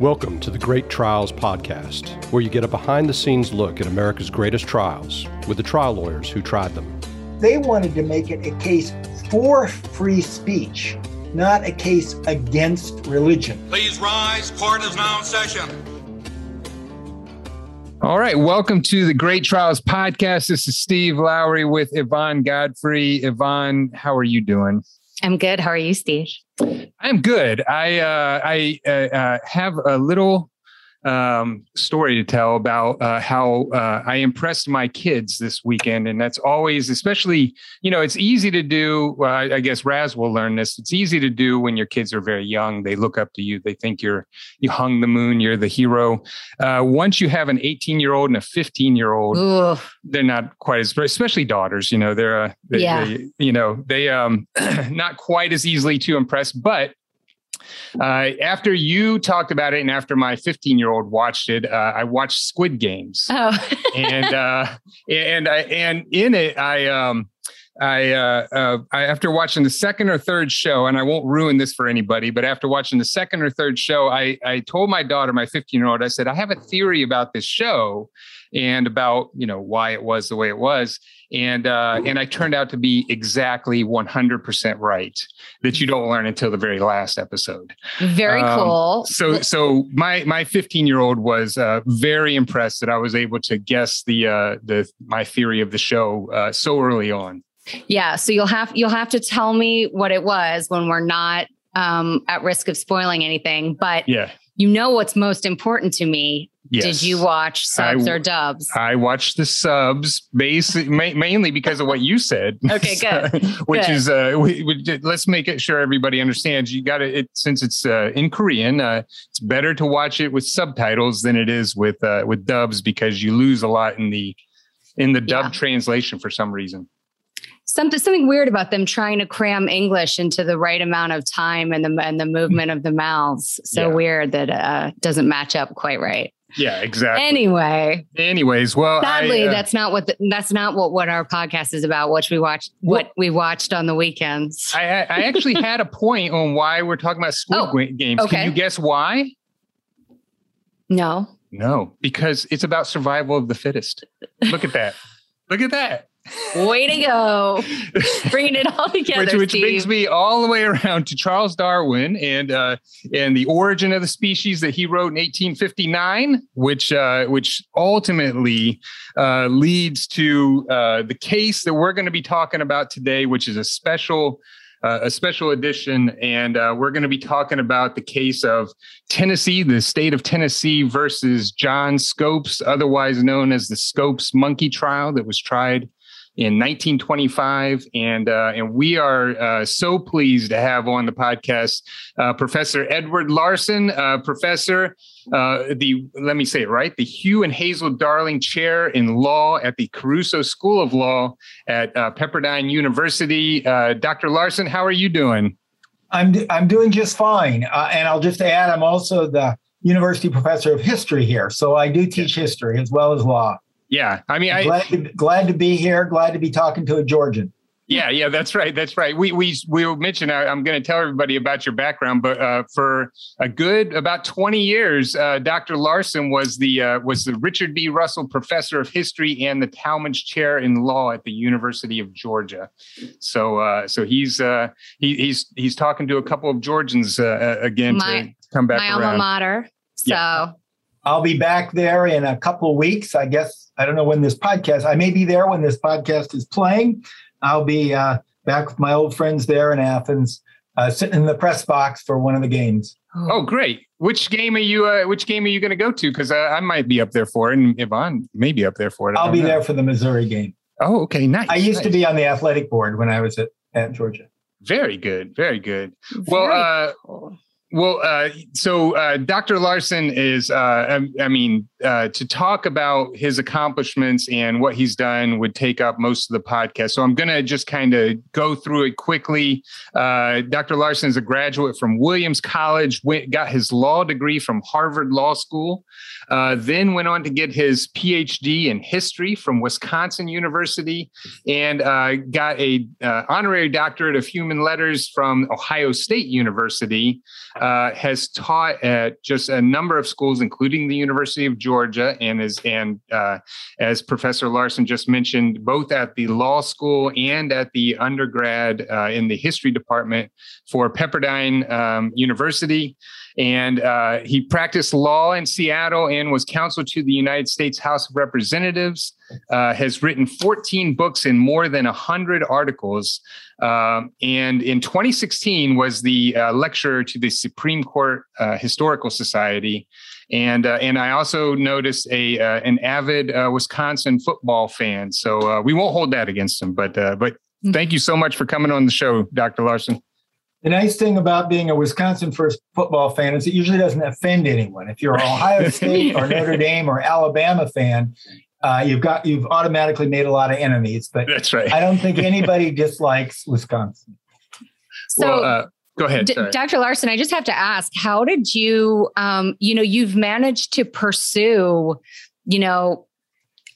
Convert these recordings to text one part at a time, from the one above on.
Welcome to the Great Trials Podcast, where you get a behind the scenes look at America's greatest trials with the trial lawyers who tried them. They wanted to make it a case for free speech, not a case against religion. Please rise. Court is now in session. All right. Welcome to the Great Trials Podcast. This is Steve Lowry with Yvonne Godfrey. Yvonne, how are you doing? I'm good. How are you, Steve? I'm good. I uh, I uh, uh, have a little um, story to tell about uh, how uh, I impressed my kids this weekend, and that's always, especially, you know, it's easy to do. I, I, guess Raz will learn this. It's easy to do when your kids are very young. They look up to you. They think you're you hung the moon. You're the hero. Uh, once you have an 18 year old and a 15 year old, they're not quite as, especially daughters. You know, they're uh, they, yeah. They, you know, they um not quite as easily to impress, but uh, after you talked about it, and after my 15 year old watched it, uh, I watched Squid Games. Oh, and uh, and I and in it, I um, I, uh, uh, I, after watching the second or third show, and I won't ruin this for anybody, but after watching the second or third show, I, I told my daughter, my 15 year old, I said, I have a theory about this show and about you know why it was the way it was, and uh, and I turned out to be exactly 100 percent right. That you don't learn until the very last episode. Very um, cool. So so my my 15 year old was uh, very impressed that I was able to guess the uh, the my theory of the show uh, so early on. Yeah. So you'll have you'll have to tell me what it was when we're not um, at risk of spoiling anything. But yeah, you know what's most important to me. Yes. Did you watch subs I, or dubs? I watched the subs, basic ma- mainly because of what you said. Okay, good. which good. is uh, we, we, let's make it sure everybody understands. You got it since it's uh, in Korean. Uh, it's better to watch it with subtitles than it is with uh, with dubs because you lose a lot in the in the dub yeah. translation for some reason something something weird about them trying to cram English into the right amount of time and the and the movement of the mouths. So yeah. weird that uh doesn't match up quite right. Yeah, exactly. Anyway. Anyways, well, sadly, I, uh, that's not what the, that's not what what our podcast is about. What we watched, what we watched on the weekends. I, I actually had a point on why we're talking about Squid oh, Games. Okay. Can you guess why? No. No, because it's about survival of the fittest. Look at that. Look at that. Way to go. Bringing it all together. which, which brings me all the way around to Charles Darwin and uh, and the origin of the species that he wrote in 1859, which uh, which ultimately uh, leads to uh, the case that we're going to be talking about today, which is a special uh, a special edition, and uh, we're going to be talking about the case of Tennessee, the state of Tennessee versus John Scopes, otherwise known as the Scopes monkey trial that was tried in 1925, and uh, and we are uh, so pleased to have on the podcast uh, Professor Edward Larson, uh, Professor uh, the let me say it right, the Hugh and Hazel Darling Chair in Law at the Caruso School of Law at uh, Pepperdine University. Dr. Larson, how are you doing? I'm I'm doing just fine, and I'll just add, I'm also the university professor of history here, so I do teach history as well as law. Yeah, I mean, I glad to, glad to be here. Glad to be talking to a Georgian. Yeah, yeah, that's right. That's right. We we we mentioned. I, am going to tell everybody about your background, but uh, for a good about 20 years, uh, Dr. Larson was the uh, was the Richard B. Russell Professor of History and the Talmadge Chair in Law at the University of Georgia. So uh, so he's uh, he, he's he's talking to a couple of Georgians uh, again my, to come back. My around. alma mater. So. Yeah. I'll be back there in a couple of weeks. I guess I don't know when this podcast. I may be there when this podcast is playing. I'll be uh, back with my old friends there in Athens, uh, sitting in the press box for one of the games. Oh, great! Which game are you? Uh, which game are you going to go to? Because uh, I might be up there for it, and Yvonne may be up there for it. I'll be know. there for the Missouri game. Oh, okay, nice. I used nice. to be on the athletic board when I was at, at Georgia. Very good, very good. Very well, uh, cool. Well, uh, so uh, Dr. Larson is, uh, I, I, mean, uh, to talk about his accomplishments and what he's done would take up most of the podcast. So I'm going to just kind of go through it quickly. Uh, Dr. Larson is a graduate from Williams College, went, got his law degree from Harvard Law School, uh, then went on to get his PhD in history from Wisconsin University, and got a honorary doctorate of human letters from Ohio State University. uh, has taught at just a number of schools, including the University of Georgia, and is and uh, as Professor Larson just mentioned, both at the law school and at the undergrad uh, in the history department for Pepperdine um, University. And uh, he practiced law in Seattle was counsel to the United States House of Representatives. Uh, has written 14 books and more than 100 articles. Um, and in 2016 was the uh, lecturer to the Supreme Court uh, Historical Society. And uh, and I also noticed a uh, an avid Wisconsin football fan. So we won't hold that against him. But but hmm. thank you so much for coming on the show, Dr. Larson. The nice thing about being a Wisconsin first football fan is it usually doesn't offend anyone. If you're an Ohio State or Notre Dame or Alabama fan, uh, you've got you've automatically made a lot of enemies. But that's right. I don't think anybody dislikes Wisconsin. So. Well, uh, go ahead D- dr larson i just have to ask how did you um, you know you've managed to pursue you know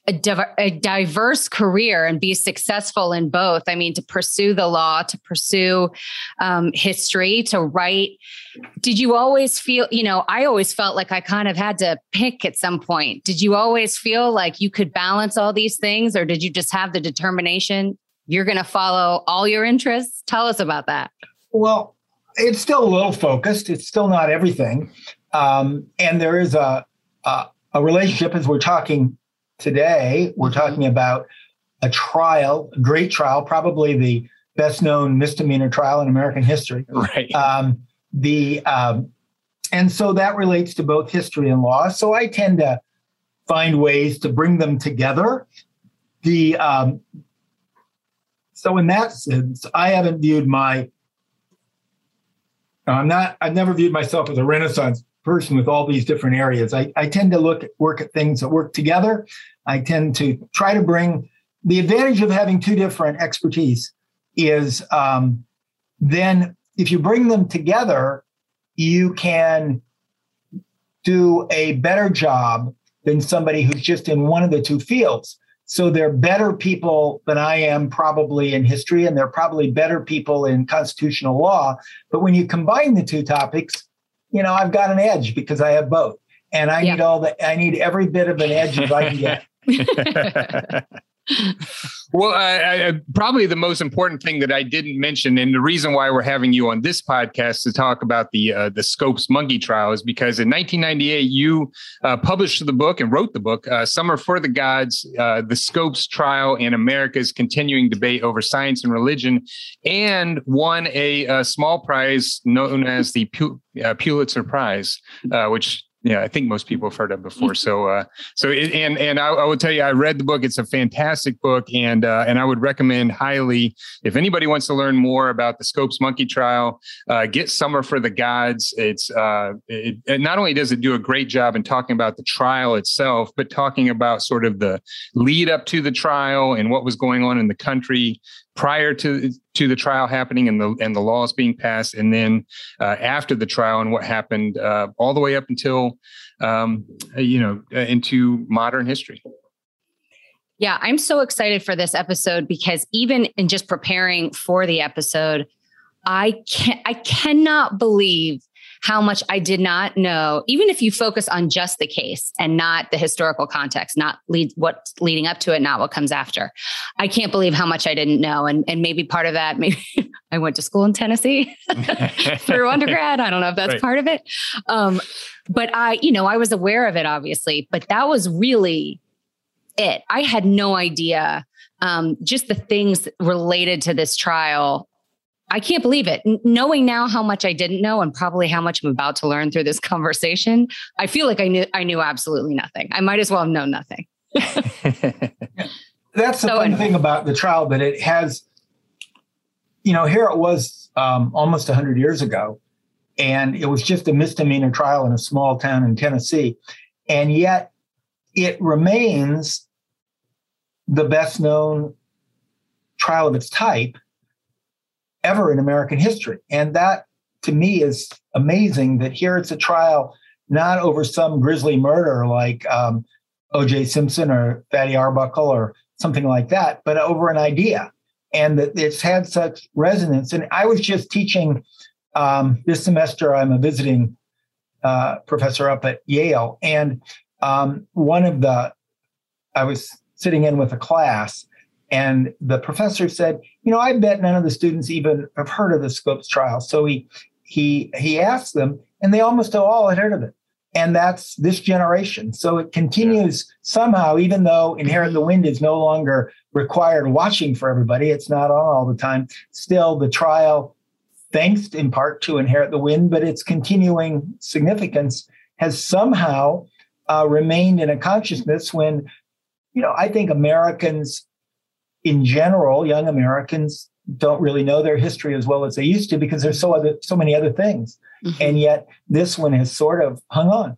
a, a, diverse career and be successful in both. I mean, to pursue the law, to pursue um, history, to write. Did you always feel, you know, I always felt like I kind of had to pick at some point. Did you always feel like you could balance all these things, or did you just have the determination you're going to follow all your interests? Tell us about that. Well, it's still a little focused, it's still not everything. Um, and there is a, a, a relationship as we're talking today, we're mm-hmm. talking about a trial, a great trial, probably the best known misdemeanor trial in American history. Right. Um, the um, and so that relates to both history and law. So I tend to find ways to bring them together. The um, so in that sense, I haven't viewed my. I'm not. I've never viewed myself as a Renaissance person with all these different areas. I, I tend to look at work at things that work together. I tend to try to bring the advantage of having two different expertise is um, then if you bring them together, you can do a better job than somebody who's just in one of the two fields. So they're better people than I am probably in history, and they're probably better people in constitutional law. But when you combine the two topics, you know, I've got an edge because I have both. And I yeah. need all the I need every bit of an edge as I can get. well, I, I, probably the most important thing that I didn't mention, and the reason why we're having you on this podcast to talk about the uh, the Scopes monkey trial is because in 1998 you uh, published the book and wrote the book uh, "Summer for the Gods: uh, The Scopes Trial and America's Continuing Debate Over Science and Religion," and won a, a small prize known as the uh, Pulitzer Prize, uh, which yeah, I think most people have heard of before. So, uh, so it, and and I, I will tell you, I read the book. It's a fantastic book, and uh, and I would recommend highly if anybody wants to learn more about the Scopes Monkey Trial, uh, get Summer for the Gods. It's uh, it, it not only does it do a great job in talking about the trial itself, but talking about sort of the lead up to the trial and what was going on in the country prior to to the trial happening and the and the laws being passed, and then uh, after the trial and what happened uh, all the way up until um, you know uh, into modern history. Yeah, I'm so excited for this episode because even in just preparing for the episode, I can I cannot believe how much I did not know, even if you focus on just the case and not the historical context, not lead what's leading up to it, not what comes after. I can't believe how much I didn't know. And, and maybe part of that, maybe I went to school in Tennessee through undergrad. I don't know if that's right. part of it. Um, but I, you know, I was aware of it, obviously, but that was really it. I had no idea um, just the things related to this trial I can't believe it. knowing now how much I didn't know and probably how much I'm about to learn through this conversation, I feel like I knew I knew absolutely nothing. I might as well have known nothing. That's the so fun anyway. thing about the trial that it has, you know, here it was um, almost 100 years ago, and it was just a misdemeanor trial in a small town in Tennessee. And yet it remains the best known trial of its type ever in American history. And that to me is amazing that here it's a trial not over some grisly murder like um, O.J. Simpson or Fatty Arbuckle or something like that, but over an idea. And that it's had such resonance. And I was just teaching um, this semester I'm a visiting uh, professor up at Yale, and um, one of the I was sitting in with a class, and the professor said, "You know, I bet none of the students even have heard of the Scopes trial." So he he he asked them, and they almost all had heard of it. And that's this generation. So it continues yeah. somehow, even though Inherit the Wind is no longer required watching for everybody, it's not on all the time. Still, the trial, thanks in part to Inherit the Wind, but its continuing significance has somehow uh, remained in a consciousness when, you know, I think Americans in general, young Americans, don't really know their history as well as they used to because there's so other so many other things mm-hmm. and yet this one has sort of hung on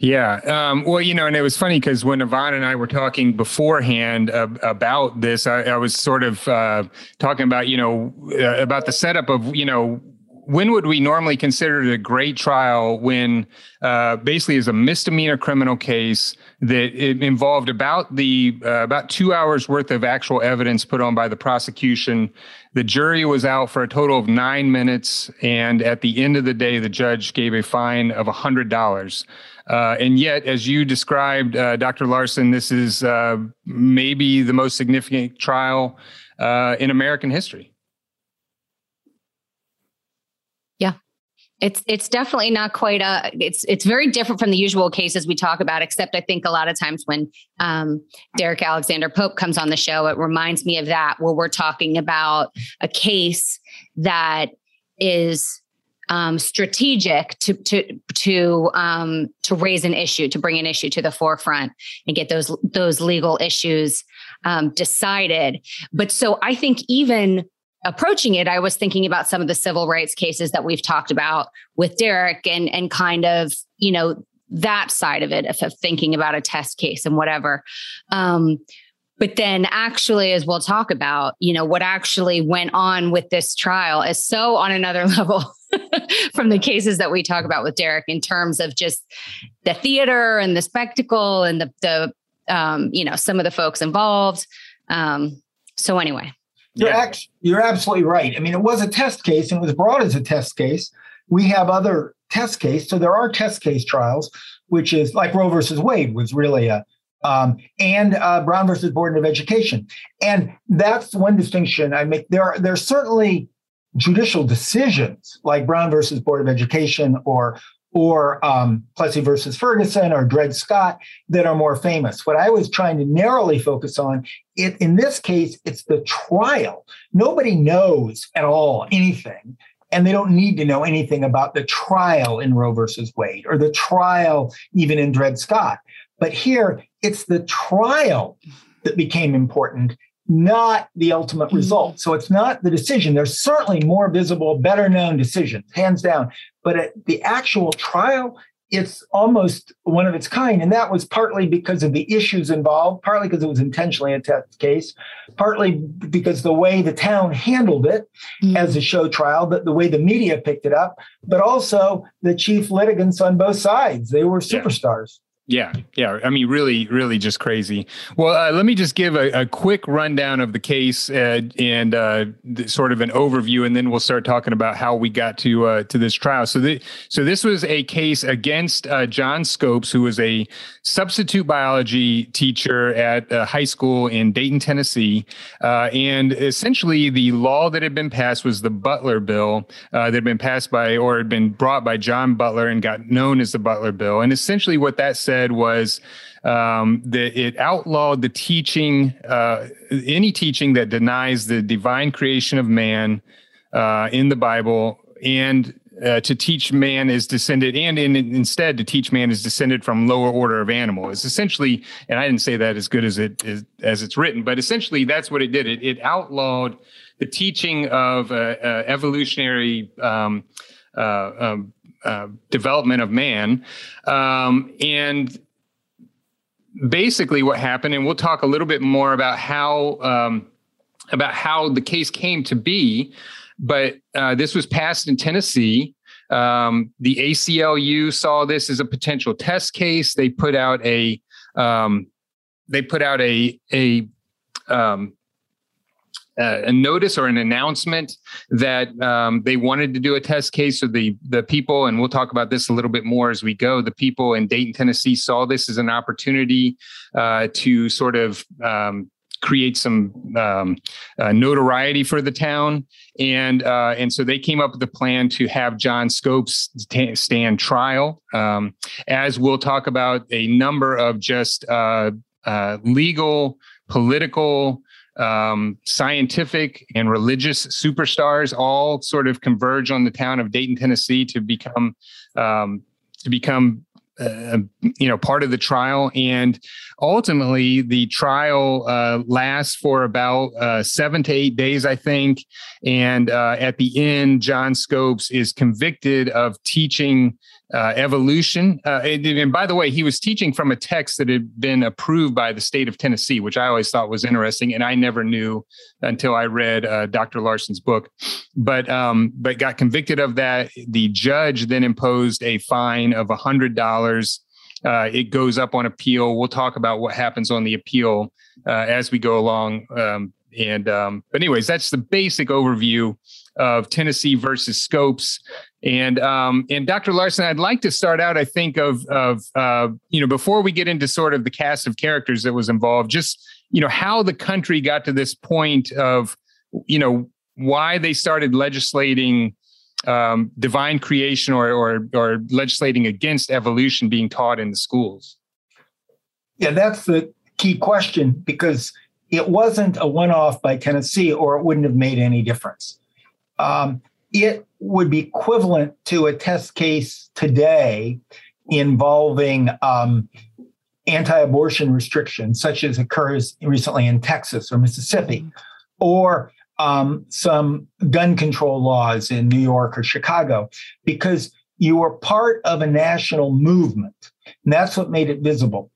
yeah. Um, well, you know, and it was funny because when Yvonne and I were talking beforehand uh, about this, I, I, was sort of uh, talking about, you know, uh, about the setup of, you know, when would we normally consider it a great trial when uh, basically is a misdemeanor criminal case that it involved about the uh, about two hours worth of actual evidence put on by the prosecution the jury was out for a total of nine minutes and at the end of the day the judge gave a fine of hundred dollars uh, and yet, as you described, uh, Dr. Larson, this is uh, maybe the most significant trial uh, in American history. It's it's definitely not quite a it's it's very different from the usual cases we talk about except i think a lot of times when um, derek alexander pope comes on the show it reminds me of that where we're talking about a case that is um, strategic to to to um, to raise an issue to bring an issue to the forefront and get those those legal issues um, decided. But so i think even approaching it, I was thinking about some of the civil rights cases that we've talked about with Derek and and kind of, you know, that side of it, of thinking about a test case and whatever. Um, but then actually, as we'll talk about, you know, what actually went on with this trial is so on another level from the cases that we talk about with Derek in terms of just the theater and the spectacle and the the um, you know, some of the folks involved. Um, so anyway. You're, yeah. Act- you're absolutely right. I mean, it was a test case and it was brought as a test case. We have other test case. So there are test case trials, which is like Roe versus Wade was really a, um, and uh, Brown versus Board of Education. And that's one distinction I make. There are, there are certainly judicial decisions like Brown versus Board of Education or or um, Plessy versus Ferguson or Dred Scott that are more famous. What I was trying to narrowly focus on, it, in this case, it's the trial. Nobody knows at all anything, and they don't need to know anything about the trial in Roe versus Wade or the trial even in Dred Scott. But here, it's the trial that became important not the ultimate mm-hmm. result. So it's not the decision. There's certainly more visible, better known decisions, hands down. But at the actual trial, it's almost one of its kind. And that was partly because of the issues involved, partly because it was intentionally a test case, partly because the way the town handled it mm-hmm. as a show trial, but the way the media picked it up, but also the chief litigants on both sides. They were superstars. Yeah. Yeah, yeah. I mean, really, really just crazy. Well, uh, let me just give a, a, quick rundown of the case uh, and uh, sort of an overview, and then we'll start talking about how we got to uh, to this trial. So, so this was a case against uh, John Scopes, who was a substitute biology teacher at a high school in Dayton, Tennessee, uh, and essentially the law that had been passed was the Butler Bill that had been passed by or had been brought by John Butler and got known as the Butler Bill. And essentially, what that said said was um, that it outlawed the teaching, uh, any teaching that denies the divine creation of man uh, in the Bible, and uh, to teach man is descended, and in, instead to teach man is descended from lower order of animal. It's essentially, and I didn't say that as good as it is as it's written, but essentially that's what it did. It, it outlawed the teaching of uh, uh, evolutionary. Um, uh, um, uh, development of man. Um, and basically, what happened, and we'll talk a little bit more about how um, about how the case came to be. But uh, this was passed in Tennessee. Um, the ACLU saw this as a potential test case. They put out a um, they put out a a um, a notice or an announcement that um, they wanted to do a test case. So the the people, and we'll talk about this a little bit more as we go. The people in Dayton, Tennessee, saw this as an opportunity uh, to sort of um, create some um, uh, notoriety for the town, and uh, and so they came up with a plan to have John Scopes t- stand trial. Um, as we'll talk about, a number of just uh, uh legal, political. Um, scientific and religious superstars all sort of converge on the town of Dayton, Tennessee, to become um, to become uh, you know part of the trial. And ultimately the trial uh, lasts for about uh, seven to eight days i think. And uh, at the end john scopes is convicted of teaching uh, evolution. Uh, and, and, by the way, he was teaching from a text that had been approved by the state of Tennessee, which I always thought was interesting, and I never knew until I read uh, Dr. Larson's book. But um, but got convicted of that. The judge then imposed a fine of a hundred dollars. Uh, it goes up on appeal. We'll talk about what happens on the appeal uh, as we go along. Um, and um, but anyways, that's the basic overview of Tennessee versus Scopes. And um, and Dr. Larson, I'd like to start out. I think of of uh, you know before we get into sort of the cast of characters that was involved, just you know how the country got to this point of you know why they started legislating um, divine creation or, or or legislating against evolution being taught in the schools. Yeah, that's the key question because it wasn't a one-off by Tennessee, or it wouldn't have made any difference. Um, it would be equivalent to a test case today involving um, anti-abortion restrictions, such as occurs recently in Texas or Mississippi, or um, some gun control laws in New York or Chicago, because you were part of a national movement. And that's what made it visible.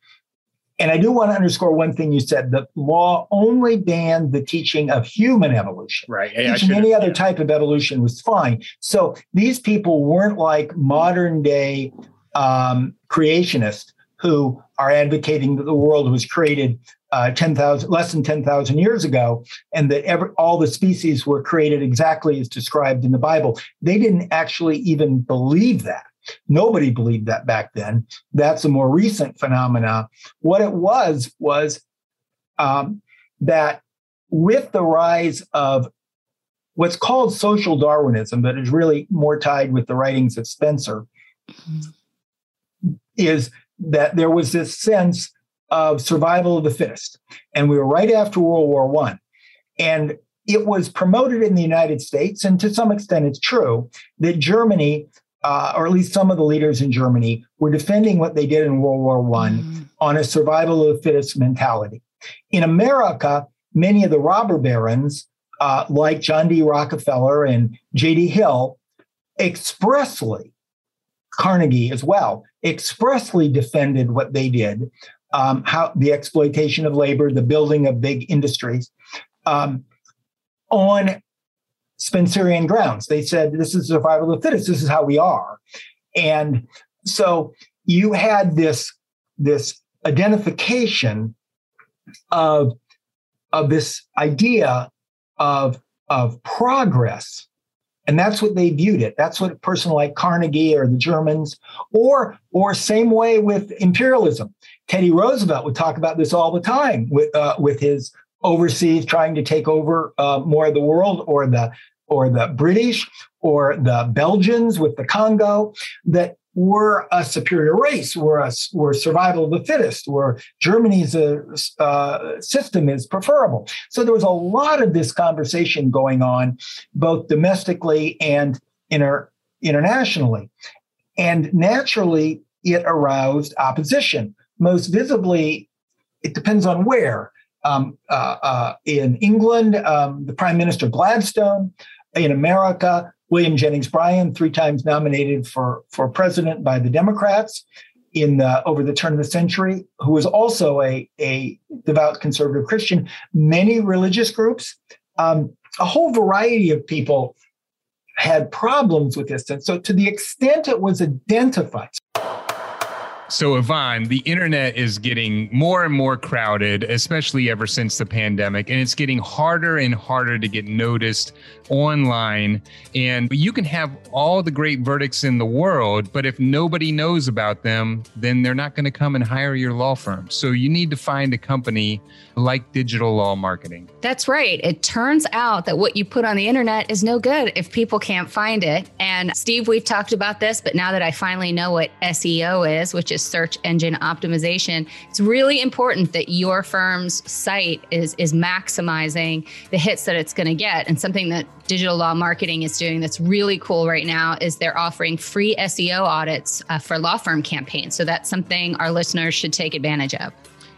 And I do want to underscore one thing you said: the law only banned the teaching of human evolution. Right. Hey, teaching any other type of evolution was fine. So these people weren't like modern day um, creationists who are advocating that the world was created uh, 10,000, less than 10,000 years ago, and that every, all the species were created exactly as described in the Bible. They didn't actually even believe that. Nobody believed that back then. That's a more recent phenomena. What it was was um, that with the rise of what's called social Darwinism, but is really more tied with the writings of Spencer, is that there was this sense of survival of the fittest. And we were right after World War One. And it was promoted in the United States, and to some extent it's true, that Germany uh, or at least some of the leaders in Germany, were defending what they did in World War One mm. on a survival of the fittest mentality. In America, many of the robber barons, uh, like John D. Rockefeller and J.D. Hill, expressly, Carnegie as well, expressly defended what they did, um, how the exploitation of labor, the building of big industries, um, on Spencerian grounds. They said, this is survival of the fittest. This is how we are. And so you had this, this identification of, of this idea of, of progress. And that's what they viewed it. That's what a person like Carnegie or the Germans, or or same way with imperialism. Teddy Roosevelt would talk about this all the time with uh, with his overseas trying to take over uh, more of the world or the or the British or the Belgians with the Congo that were a superior race, were a, were survival of the fittest, where Germany's uh, uh, system is preferable. So there was a lot of this conversation going on, both domestically and inter- internationally. And naturally, it aroused opposition. Most visibly, it depends on where um, uh, uh, in England, um, the Prime Minister Gladstone. In America, William Jennings Bryan, three times nominated for, for president by the Democrats in the, over the turn of the century, who was also a, a devout conservative Christian. Many religious groups, um, a whole variety of people had problems with this. And so, to the extent it was identified, So, Yvonne, the internet is getting more and more crowded, especially ever since the pandemic, and it's getting harder and harder to get noticed online. And you can have all the great verdicts in the world, but if nobody knows about them, then they're not going to come and hire your law firm. So, you need to find a company like Digital Law Marketing. That's right. It turns out that what you put on the internet is no good if people can't find it. And Steve, we've talked about this, but now that I finally know what SEO is, which is search engine optimization, it's really important that your firm's site is is maximizing the hits that it's going to get. And something that digital law marketing is doing that's really cool right now is they're offering free SEO audits uh, for law firm campaigns. So that's something our listeners should take advantage of.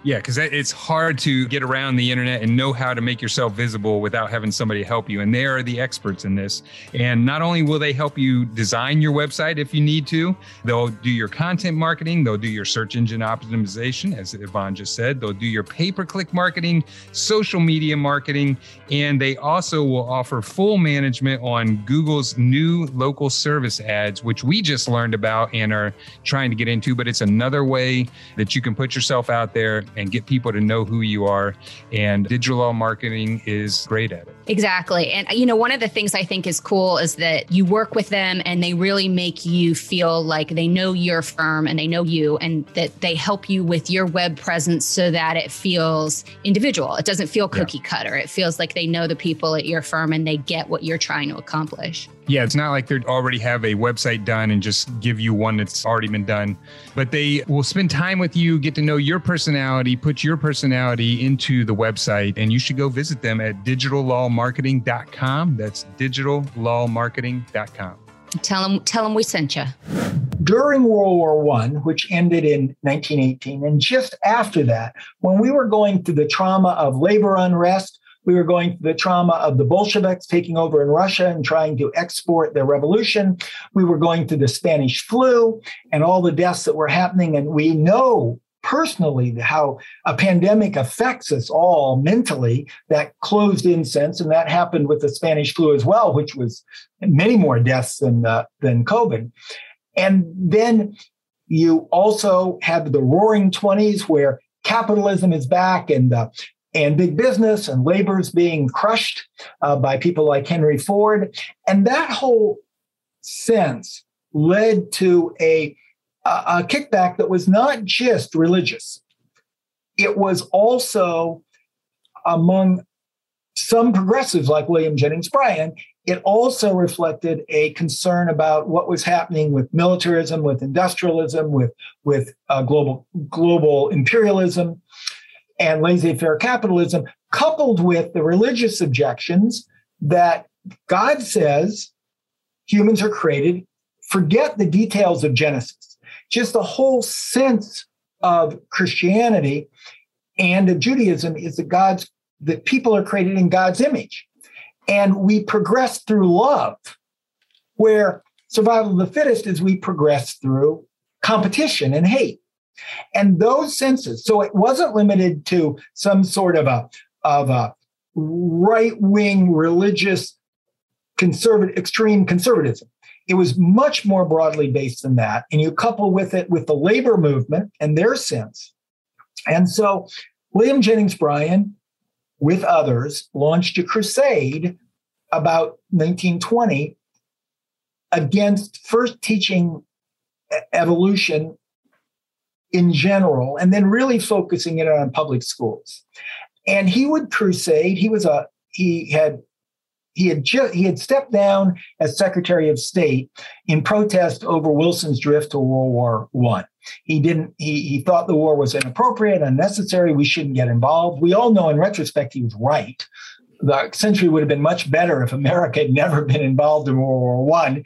Yeah, because it's hard to get around the internet and know how to make yourself visible without having somebody help you. And they are the experts in this. And not only will they help you design your website if you need to, they'll do your content marketing, they'll do your search engine optimization, as Yvonne just said, they'll do your pay per click marketing, social media marketing, and they also will offer full management on Google's new local service ads, which we just learned about and are trying to get into. But it's another way that you can put yourself out there and get people to know who you are. And digital marketing is great at it. Exactly. And, you know, one of the things I think is cool is that you work with them and they really make you feel like they know your firm and they know you and that they help you with your web presence so that it feels individual. It doesn't feel cookie yeah. cutter. It feels like they know the people at your firm and they get what you're trying to accomplish. Yeah, it's not like they already have a website done and just give you one that's already been done, but they will spend time with you, get to know your personality, put your personality into the website, and you should go visit them at digitallawmarketing.com. That's digitallawmarketing.com. Tell them, tell them we sent you. During World War One, which ended in 1918, and just after that, when we were going through the trauma of labor unrest, we were going through the trauma of the Bolsheviks taking over in Russia and trying to export their revolution. We were going through the Spanish flu and all the deaths that were happening. And we know personally how a pandemic affects us all mentally, that closed in sense. And that happened with the Spanish flu as well, which was many more deaths than, uh, than COVID. And then you also have the roaring 20s where capitalism is back and uh, and big business and labor's being crushed uh, by people like Henry Ford. And that whole sense led to a, a kickback that was not just religious, it was also among some progressives like William Jennings Bryan, it also reflected a concern about what was happening with militarism, with industrialism, with with uh, global global imperialism, and laissez faire capitalism, coupled with the religious objections that God says humans are created. Forget the details of Genesis, just the whole sense of Christianity and of Judaism is that God's that people are created in God's image. And we progress through love, where survival of the fittest is we progress through competition and hate. And those senses, so it wasn't limited to some sort of a of a right-wing religious conservative extreme conservatism. It was much more broadly based than that. And you couple with it with the labor movement and their sense. And so William Jennings Bryan, with others, launched a crusade about 1920 against first teaching evolution in general, and then really focusing it on public schools. And he would crusade. He was a he had he had just he had stepped down as Secretary of State in protest over Wilson's drift to World War One. He didn't. He he thought the war was inappropriate, unnecessary. We shouldn't get involved. We all know, in retrospect, he was right. The century would have been much better if America had never been involved in World War One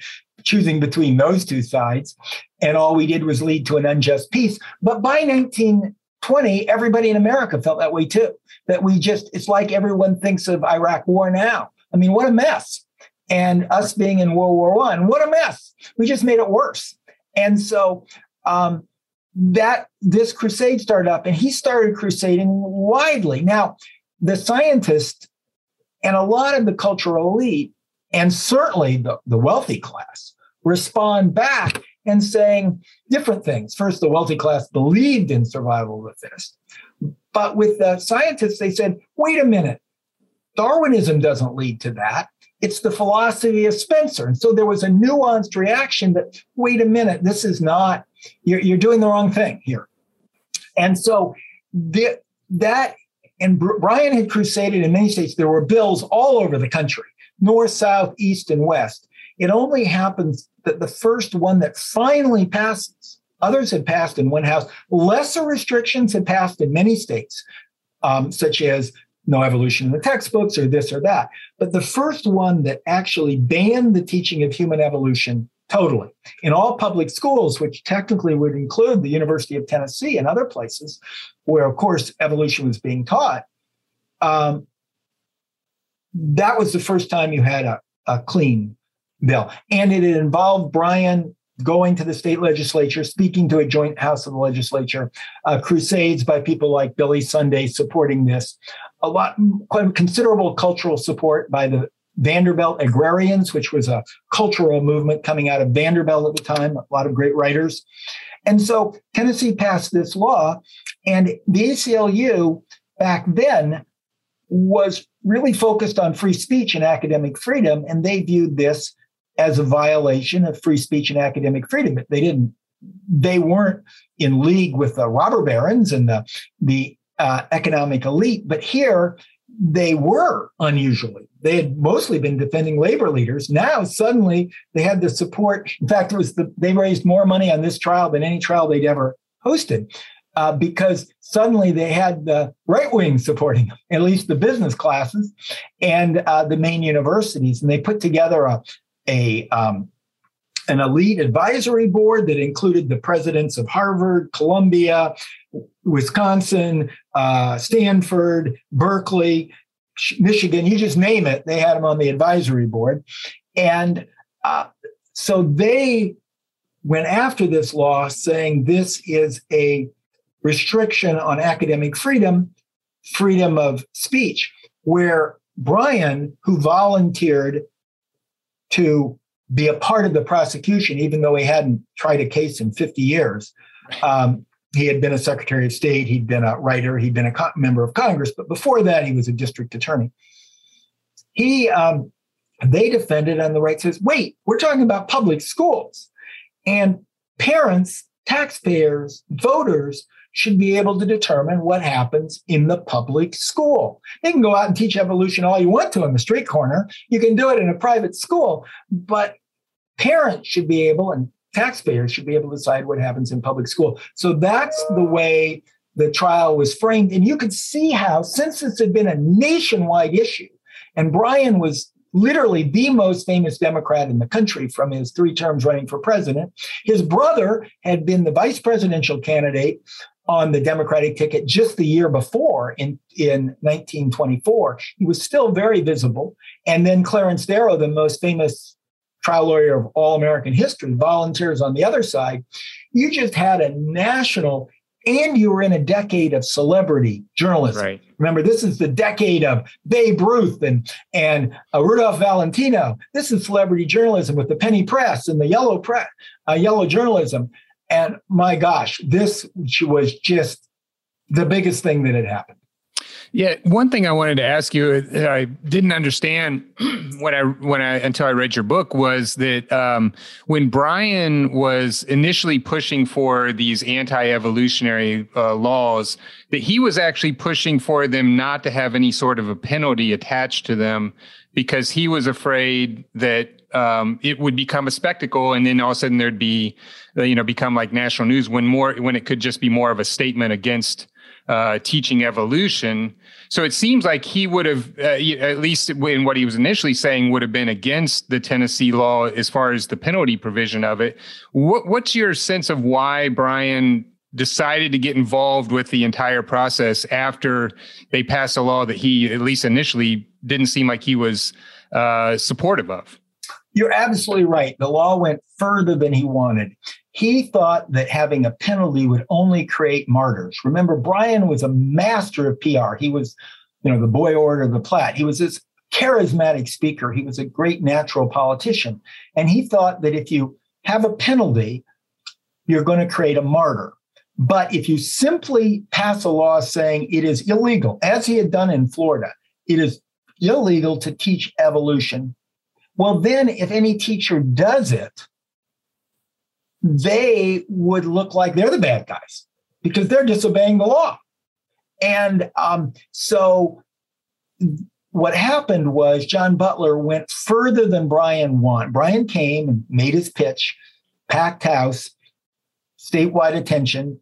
choosing between those two sides. And all we did was lead to an unjust peace. But by 1920, everybody in America felt that way too. That we just, it's like everyone thinks of Iraq war now. I mean, what a mess. And us being in World War One, what a mess. We just made it worse. And so um, that this crusade started up, and he started crusading widely. Now, the scientists and a lot of the cultural elite and certainly the, the wealthy class respond back and saying different things. First, the wealthy class believed in survival of the fittest. But with the scientists, they said, wait a minute, Darwinism doesn't lead to that. It's the philosophy of Spencer. And so there was a nuanced reaction that, wait a minute, this is not, you're, you're doing the wrong thing here. And so the, that, and Bryan had crusaded in many states. There were bills all over the country, north, south, east, and west. It only happens that the first one that finally passes, others had passed in one house, lesser restrictions had passed in many states, um, such as no evolution in the textbooks or this or that. But the first one that actually banned the teaching of human evolution totally in all public schools, which technically would include the University of Tennessee and other places where, of course, evolution was being taught. Um, that was the first time you had a, a clean bill. And it involved Bryan going to the state legislature, speaking to a joint house of the legislature, uh, crusades by people like Billy Sunday supporting this, a lot, considerable cultural support by the Vanderbilt agrarians, which was a cultural movement coming out of Vanderbilt at the time, a lot of great writers. And so Tennessee passed this law, and the ACLU back then was really focused on free speech and academic freedom, and they viewed this as a violation of free speech and academic freedom. They didn't, they weren't in league with the robber barons and the the uh, economic elite, but here they were unusually. They had mostly been defending labor leaders. Now suddenly they had the support. In fact, it was the, they raised more money on this trial than any trial they'd ever hosted. Uh, because suddenly they had the right wing supporting them, at least the business classes and uh, the main universities. And they put together a, a um, an elite advisory board that included the presidents of Harvard, Columbia, Wisconsin, uh, Stanford, Berkeley, Michigan, you just name it, they had them on the advisory board. And uh, so they went after this law saying this is a restriction on academic freedom, freedom of speech, where Bryan, who volunteered to be a part of the prosecution, even though he hadn't tried a case in 50 years. Um, he had been a Secretary of State, he'd been a writer, he'd been a co- member of Congress, but before that, he was a district attorney. He, um, they defended on the right says, wait, we're talking about public schools, and parents, taxpayers, voters should be able to determine what happens in the public school. They can go out and teach evolution all you want to on the street corner. You can do it in a private school, but parents should be able and taxpayers should be able to decide what happens in public school. So that's the way the trial was framed. And you could see how, since this had been a nationwide issue, and Bryan was literally the most famous Democrat in the country from his three terms running for president. His brother had been the vice presidential candidate on the Democratic ticket just the year before in, in 1924. He was still very visible. And then Clarence Darrow, the most famous trial lawyer of all American history, volunteers on the other side. You just had a national, and you were in a decade of celebrity journalism. Right. Remember, this is the decade of Babe Ruth and and uh, Rudolph Valentino. This is celebrity journalism with the penny press and the yellow press, uh, yellow journalism. And my gosh, this was just the biggest thing that had happened. Yeah, one thing I wanted to ask you, that I didn't understand when I when I until I read your book was that um, when Bryan was initially pushing for these anti-evolutionary uh, laws, that he was actually pushing for them not to have any sort of a penalty attached to them because he was afraid that um, it would become a spectacle, and then all of a sudden there'd be, you know, become like national news when more when it could just be more of a statement against uh, teaching evolution. So it seems like he would have, uh, at least in what he was initially saying, would have been against the Tennessee law as far as the penalty provision of it. What, what's your sense of why Bryan decided to get involved with the entire process after they passed a law that he, at least initially, didn't seem like he was uh, supportive of? You're absolutely right. The law went further than he wanted. He thought that having a penalty would only create martyrs. Remember, Bryan was a master of PR. He was, you know, the boy orator, the Platte. He was this charismatic speaker. He was a great natural politician. And he thought that if you have a penalty, you're going to create a martyr. But if you simply pass a law saying it is illegal, as he had done in Florida, it is illegal to teach evolution. Well, then if any teacher does it, they would look like they're the bad guys because they're disobeying the law. And um, so what happened was John Butler went further than Bryan wanted. Bryan came and made his pitch, packed house, statewide attention,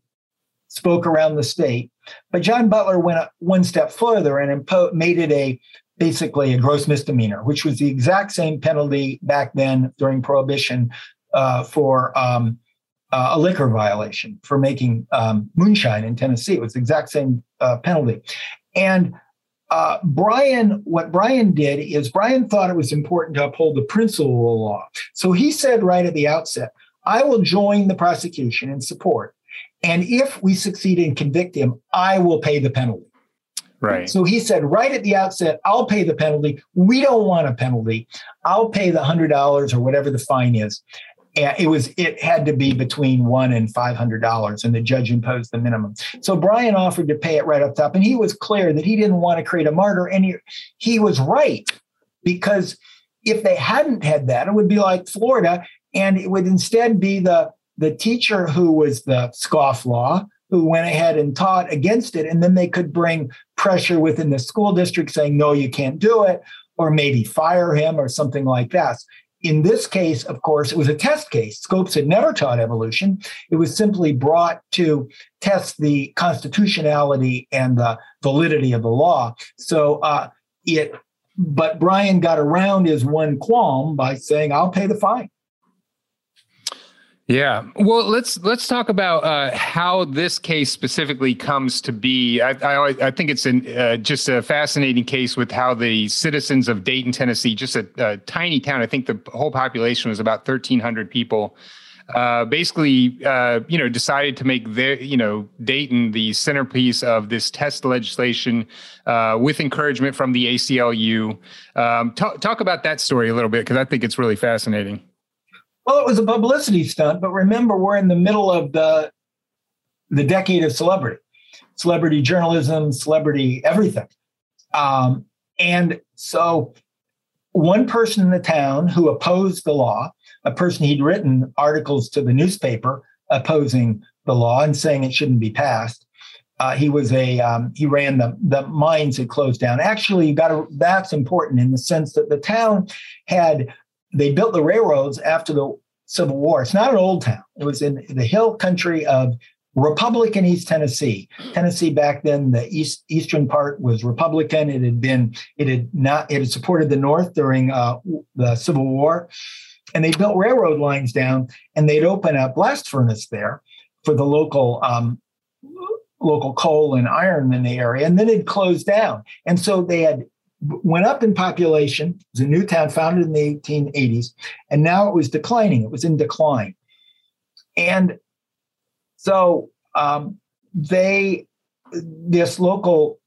spoke around the state. But John Butler went one step further and impo- made it a basically a gross misdemeanor, which was the exact same penalty back then during Prohibition uh, for um, uh, a liquor violation for making um, moonshine in Tennessee. It was the exact same uh, penalty. And uh, Bryan, what Bryan did is Bryan thought it was important to uphold the principle of the law. So he said right at the outset, I will join the prosecution in support. And if we succeed and convict him, I will pay the penalty. Right. So he said right at the outset, I'll pay the penalty. We don't want a penalty. I'll pay the hundred dollars or whatever the fine is. And it was it had to be between one and five hundred dollars, and the judge imposed the minimum. So Bryan offered to pay it right up top, and he was clear that he didn't want to create a martyr, and he, he was right because if they hadn't had that, it would be like Florida, and it would instead be the the teacher who was the scofflaw who went ahead and taught against it. And then they could bring pressure within the school district saying, no, you can't do it, or maybe fire him or something like that. In this case, of course, it was a test case. Scopes had never taught evolution. It was simply brought to test the constitutionality and the validity of the law. So uh, it, but Bryan got around his one qualm by saying, I'll pay the fine. Yeah. Well, let's let's talk about uh, how this case specifically comes to be. I I, I think it's an, uh, just a fascinating case with how the citizens of Dayton, Tennessee, just a, a tiny town. I think the whole population was about thirteen hundred people. Uh, basically, uh, you know, decided to make their, you know, Dayton the centerpiece of this test legislation uh, with encouragement from the ACLU. Um, talk, talk about that story a little bit because I think it's really fascinating. Well, it was a publicity stunt, but remember, we're in the middle of the the decade of celebrity, celebrity journalism, celebrity everything, um, and so one person in the town who opposed the law, a person he'd written articles to the newspaper opposing the law and saying it shouldn't be passed. Uh, he was a um, he ran the the mines had closed down. Actually, you got that's important in the sense that the town had they built the railroads after the Civil War. It's not an old town. It was in the hill country of Republican East Tennessee. Tennessee back then, the east eastern part was Republican. It had been it had not it had supported the North during uh, the Civil War, and they built railroad lines down, and they'd open a blast furnace there for the local um, local coal and iron in the area, and then it closed down. And so they had went up in population. It was a new town founded in the 1880s, and now it was declining. It was in decline. And so um, they, this local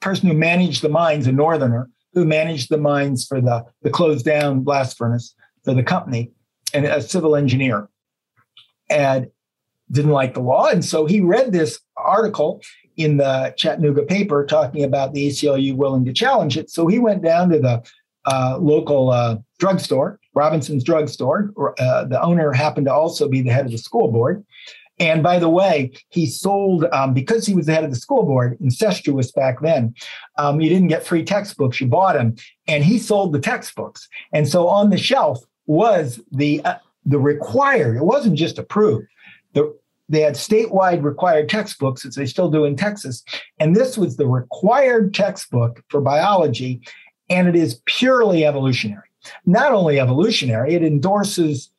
person who managed the mines, a northerner, who managed the mines for the, the closed down blast furnace for the company, and a civil engineer, and didn't like the law. And so he read this article in the Chattanooga paper talking about the ACLU willing to challenge it. So he went down to the uh, local uh, drugstore, Robinson's drugstore. Uh, the owner happened to also be the head of the school board. And by the way, he sold, um, because he was the head of the school board, incestuous back then, um, you didn't get free textbooks, you bought them. And he sold the textbooks. And so on the shelf was the, uh, the required, it wasn't just approved, the they had statewide required textbooks, as they still do in Texas. And this was the required textbook for biology, and it is purely evolutionary. Not only evolutionary, it endorses,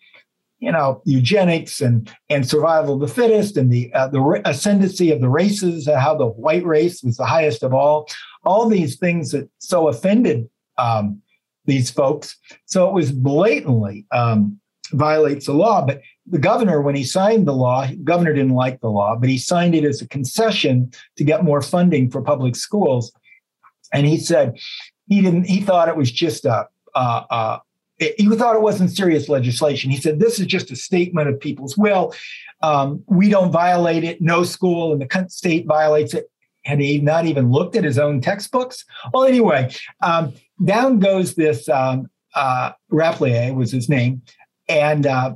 you know, eugenics and and survival of the fittest and the uh, the ascendancy of the races, uh, how the white race was the highest of all. All these things that so offended um, these folks. So it was blatantly um, violates the law. But the governor, when he signed the law, governor didn't like the law, but he signed it as a concession to get more funding for public schools. And he said he didn't. He thought it was just a, a, a he thought it wasn't serious legislation. He said, This is just a statement of people's will. Um, we don't violate it. No school in the state violates it. Had he not even looked at his own textbooks? Well, anyway, um, down goes this um, uh, Rappleyea was his name, and uh,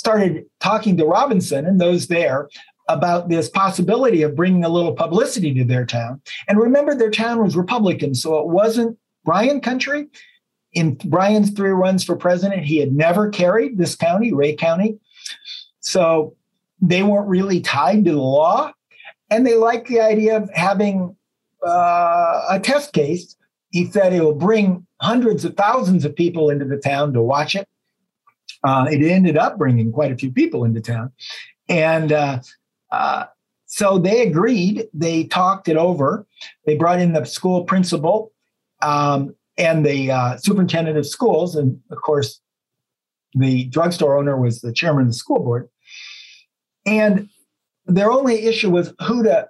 started talking to Robinson and those there about this possibility of bringing a little publicity to their town. And remember, their town was Republican, so it wasn't Bryan country. In Bryan's three runs for president, he had never carried this county, Rhea County. So they weren't really tied to the law. And they liked the idea of having uh, a test case. He said it will bring hundreds of thousands of people into the town to watch it. Uh, it ended up bringing quite a few people into town. And uh, uh, so they agreed. They talked it over. They brought in the school principal um, and the uh, superintendent of schools. And of course, the drugstore owner was the chairman of the school board. And their only issue was who to,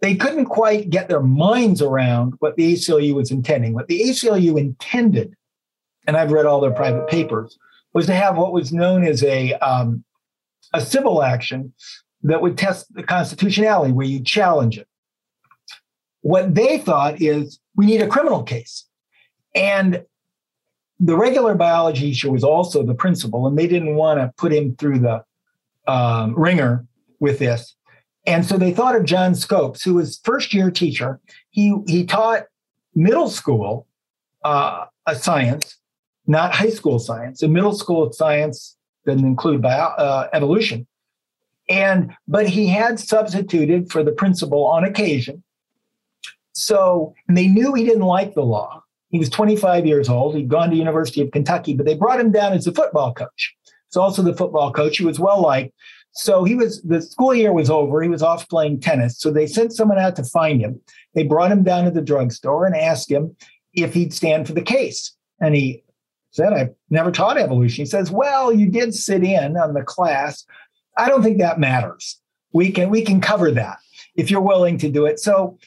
they couldn't quite get their minds around what the ACLU was intending. What the ACLU intended, and I've read all their private papers, was to have what was known as a, um, a civil action that would test the constitutionality, where you challenge it. What they thought is we need a criminal case. And the regular biology teacher was also the principal, and they didn't want to put him through the um, wringer with this. And so they thought of John Scopes, who was first year teacher. He, he taught middle school uh, a science, not high school science. And middle school science doesn't include bio, uh, evolution. And but he had substituted for the principal on occasion. So and they knew he didn't like the law. He was 25 years old. He'd gone to University of Kentucky, but they brought him down as a football coach. So also the football coach. He was well liked. So he was the school year was over. He was off playing tennis. So they sent someone out to find him. They brought him down to the drugstore and asked him if he'd stand for the case. And he said, I've never taught evolution. He says, Well, you did sit in on the class. I don't think that matters. We can we can cover that if you're willing to do it. So,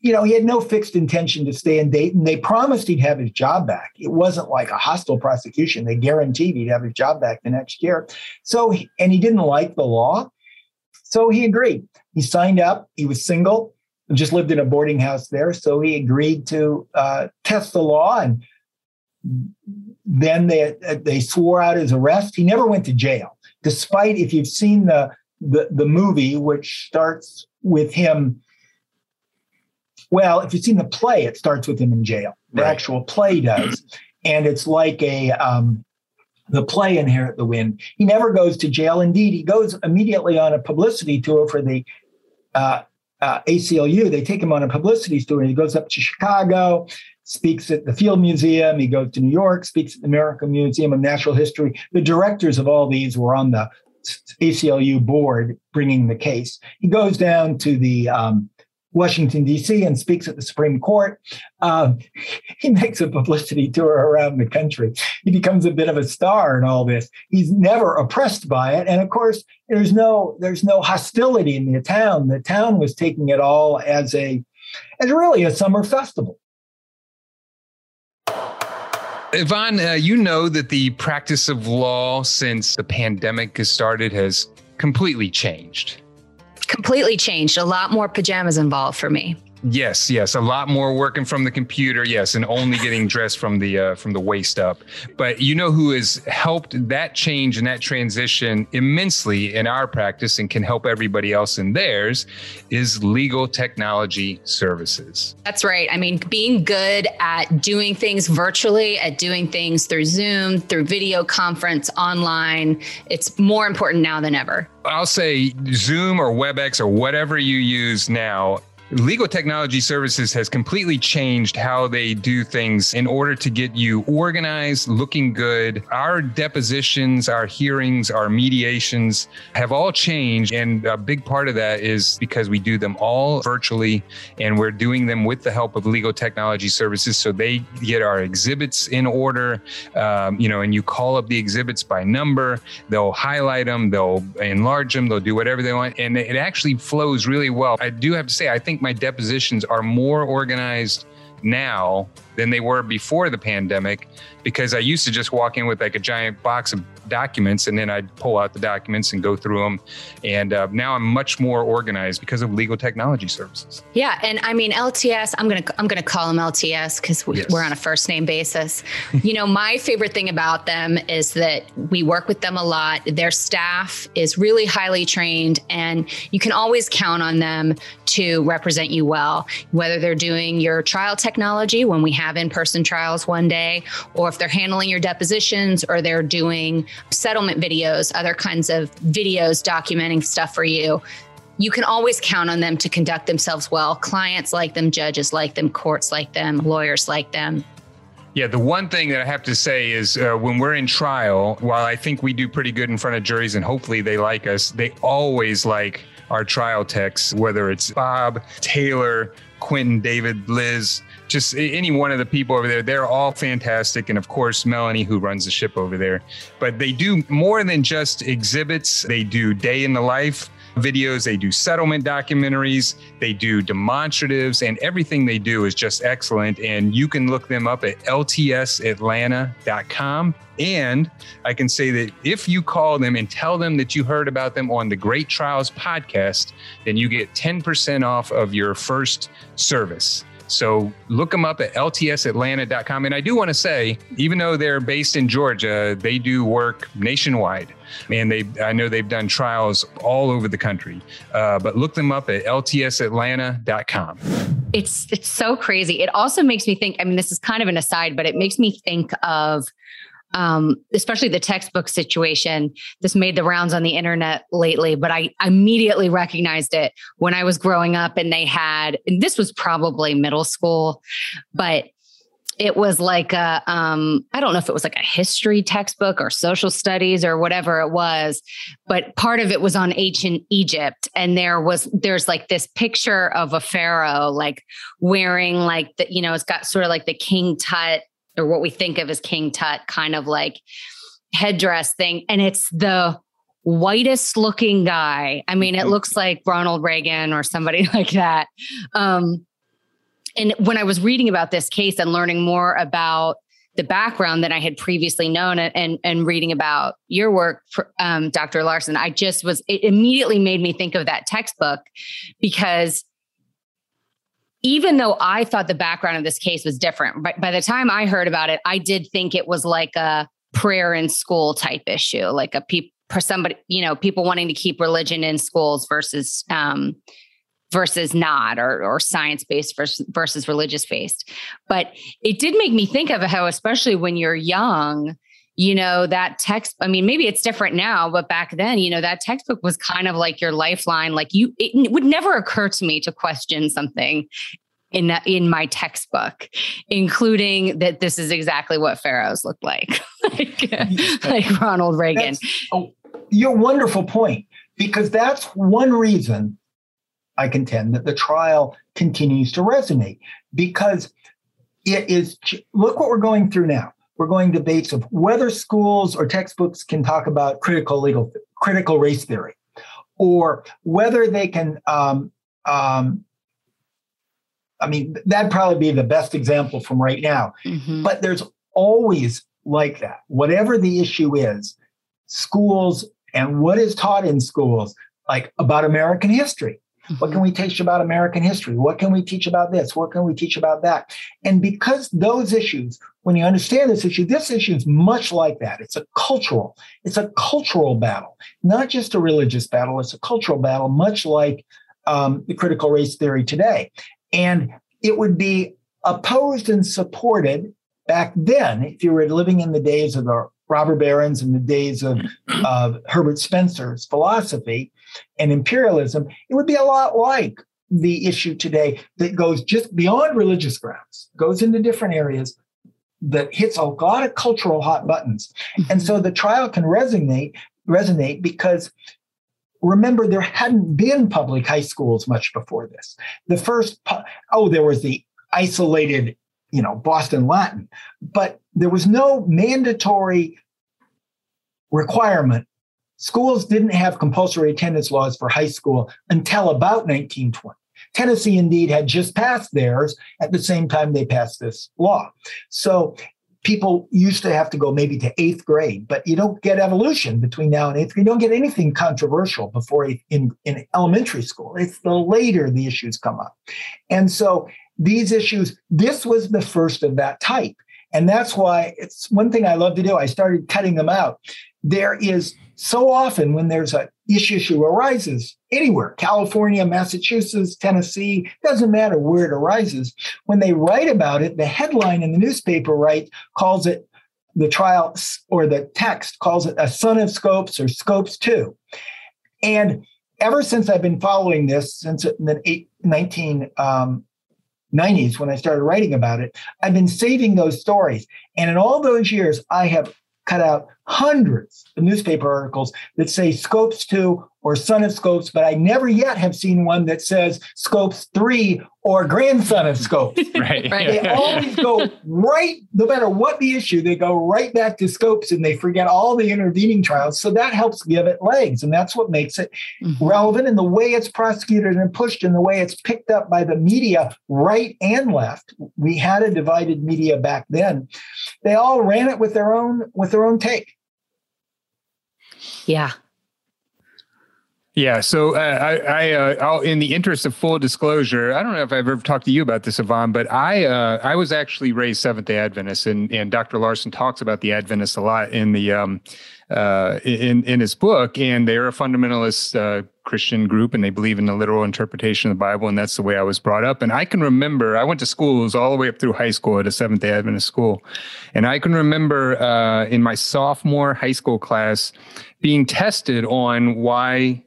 you know, he had no fixed intention to stay in Dayton. They promised he'd have his job back. It wasn't like a hostile prosecution. They guaranteed he'd have his job back the next year. So, and he didn't like the law. So he agreed. He signed up. He was single, just lived in a boarding house there. So he agreed to uh, test the law. And then they, they swore out his arrest. He never went to jail despite if you've seen the the, the movie, which starts with him. Well, if you've seen the play, it starts with him in jail. The right. actual play does, and it's like a um, the play Inherit the Wind. He never goes to jail. Indeed, he goes immediately on a publicity tour for the uh, uh, ACLU. They take him on a publicity tour. He goes up to Chicago, speaks at the Field Museum. He goes to New York, speaks at the American Museum of Natural History. The directors of all these were on the ACLU board bringing the case. He goes down to the um, Washington, D.C., and speaks at the Supreme Court. Um, he makes a publicity tour around the country. He becomes a bit of a star in all this. He's never oppressed by it. And of course, there's no there's no hostility in the town. The town was taking it all as a as really a summer festival. Yvonne, uh, you know that the practice of law since the pandemic has started has completely changed. Completely changed. A lot more pajamas involved for me. Yes, yes, a lot more working from the computer. Yes, and only getting dressed from the uh, from the waist up. But you know who has helped that change and that transition immensely in our practice and can help everybody else in theirs is Legal Technology Services. That's right. I mean, being good at doing things virtually, at doing things through Zoom, through video conference, online, it's more important now than ever. I'll say Zoom or WebEx or whatever you use now Legal Technology Services has completely changed how they do things in order to get you organized, looking good. Our depositions, our hearings, our mediations have all changed. And a big part of that is because we do them all virtually and we're doing them with the help of Legal Technology Services. So they get our exhibits in order, um, you know, and you call up the exhibits by number, they'll highlight them, they'll enlarge them, they'll do whatever they want. And it actually flows really well. I do have to say, I think my depositions are more organized now than they were before the pandemic because I used to just walk in with like a giant box of documents and then I'd pull out the documents and go through them. And uh, now I'm much more organized because of legal technology services. Yeah, and I mean LTS. I'm gonna I'm gonna call them LTS because we, Yes. we're on a first name basis. you know, my favorite thing about them is that we work with them a lot. Their staff is really highly trained, and you can always count on them to represent you well. Whether they're doing your trial technology when we have in person trials one day, or if they're handling your depositions, or they're doing settlement videos, other kinds of videos documenting stuff for you you can always count on them to conduct themselves well. Clients like them, judges like them, courts like them, lawyers like them. Yeah, the one thing that I have to say is uh, when we're in trial, while I think we do pretty good in front of juries and hopefully they like us, they always like our trial techs, whether it's Bob, Taylor, Quentin, David, Liz, just any one of the people over there. They're all fantastic. And of course, Melanie, who runs the ship over there. But they do more than just exhibits, they do day in the life videos, they do settlement documentaries, they do demonstratives, and everything they do is just excellent. And you can look them up at ltsatlanta.com. And I can say that if you call them and tell them that you heard about them on the Great Trials podcast, then you get 10% off of your first service. So look them up at ltsatlanta.com. And I do want to say, even though they're based in Georgia, they do work nationwide. And they, I know they've done trials all over the country. Uh, but look them up at ltsatlanta.com. It's it's so crazy. It also makes me think. I mean, this is kind of an aside, but it makes me think of um, especially the textbook situation. This made the rounds on the internet lately, but I immediately recognized it when I was growing up and they had, and this was probably middle school, but it was like a, um, I don't know if it was like a history textbook or social studies or whatever it was, but part of it was on ancient Egypt. And there was, there's like this picture of a pharaoh, like wearing like the, you know, it's got sort of like the King Tut or what we think of as King Tut kind of like headdress thing. And it's the whitest looking guy. I mean, it looks like Ronald Reagan or somebody like that. Um, and when I was reading about this case and learning more about the background that I had previously known and and, and reading about your work, um, Dr. Larson, I just was it immediately made me think of that textbook because even though I thought the background of this case was different, but by the time I heard about it, I did think it was like a prayer in school type issue, like a people for somebody, you know, people wanting to keep religion in schools versus um, versus not, or or science based versus versus religious based. But it did make me think of how, especially when you're young, you know, that text. I mean, maybe it's different now, but back then, you know, that textbook was kind of like your lifeline. Like you, it would never occur to me to question something in that in my textbook, including that this is exactly what pharaohs look like, like, like Ronald Reagan. A, oh, your wonderful point, because that's one reason I contend that the trial continues to resonate because it is look what we're going through now. We're going debates of whether schools or textbooks can talk about critical legal critical race theory, or whether they can. Um, um, I mean, that'd probably be the best example from right now. Mhm. But there's always like that. Whatever the issue is, schools and what is taught in schools, like about American history. What can we teach about American history? What can we teach about this? What can we teach about that? And because those issues, when you understand this issue, this issue is much like that. It's a cultural, it's a cultural battle, not just a religious battle. It's a cultural battle, much like um, the critical race theory today. And it would be opposed and supported back then, if you were living in the days of the robber barons and the days of, of Herbert Spencer's philosophy and imperialism, it would be a lot like the issue today that goes just beyond religious grounds, goes into different areas that hits a lot of cultural hot buttons. And mm-hmm. so the trial can resonate resonate because remember there hadn't been public high schools much before this. The first oh there was the isolated you know Boston Latin, but there was no mandatory requirement. Schools didn't have compulsory attendance laws for high school until about 1920. Tennessee, indeed, had just passed theirs at the same time they passed this law. So people used to have to go maybe to eighth grade, but you don't get evolution between now and eighth grade. You don't get anything controversial before in, in elementary school. It's the later the issues come up. And so these issues, this was the first of that type. And that's why it's one thing I love to do. I started cutting them out. There is so often when there's a issue arises anywhere, California, Massachusetts, Tennessee, doesn't matter where it arises. When they write about it, the headline in the newspaper right calls it the trial or the text calls it a son of Scopes or Scopes 2. And ever since I've been following this, since the 1990s, um, when I started writing about it, I've been saving those stories. And in all those years, I have cut out hundreds of newspaper articles that say Scopes 2 or Son of Scopes, but I never yet have seen one that says Scopes 3 or Grandson of Scopes. right. right. They always go right, no matter what the issue, they go right back to Scopes and they forget all the intervening trials. So that helps give it legs. And that's what makes it mm-hmm. relevant in the way it's prosecuted and pushed and the way it's picked up by the media, right and left. We had a divided media back then. They all ran it with their own with their own take. Yeah. Yeah. So uh, I, I uh, in the interest of full disclosure, I don't know if I've ever talked to you about this, Yvonne, but I, uh, I was actually raised Seventh Day Adventist, and and Dr. Larson talks about the Adventists a lot in the um, uh, in in his book, and they're a fundamentalist uh, Christian group, and they believe in the literal interpretation of the Bible, and that's the way I was brought up. And I can remember I went to schools all the way up through high school at a Seventh Day Adventist school, and I can remember uh, in my sophomore high school class being tested on why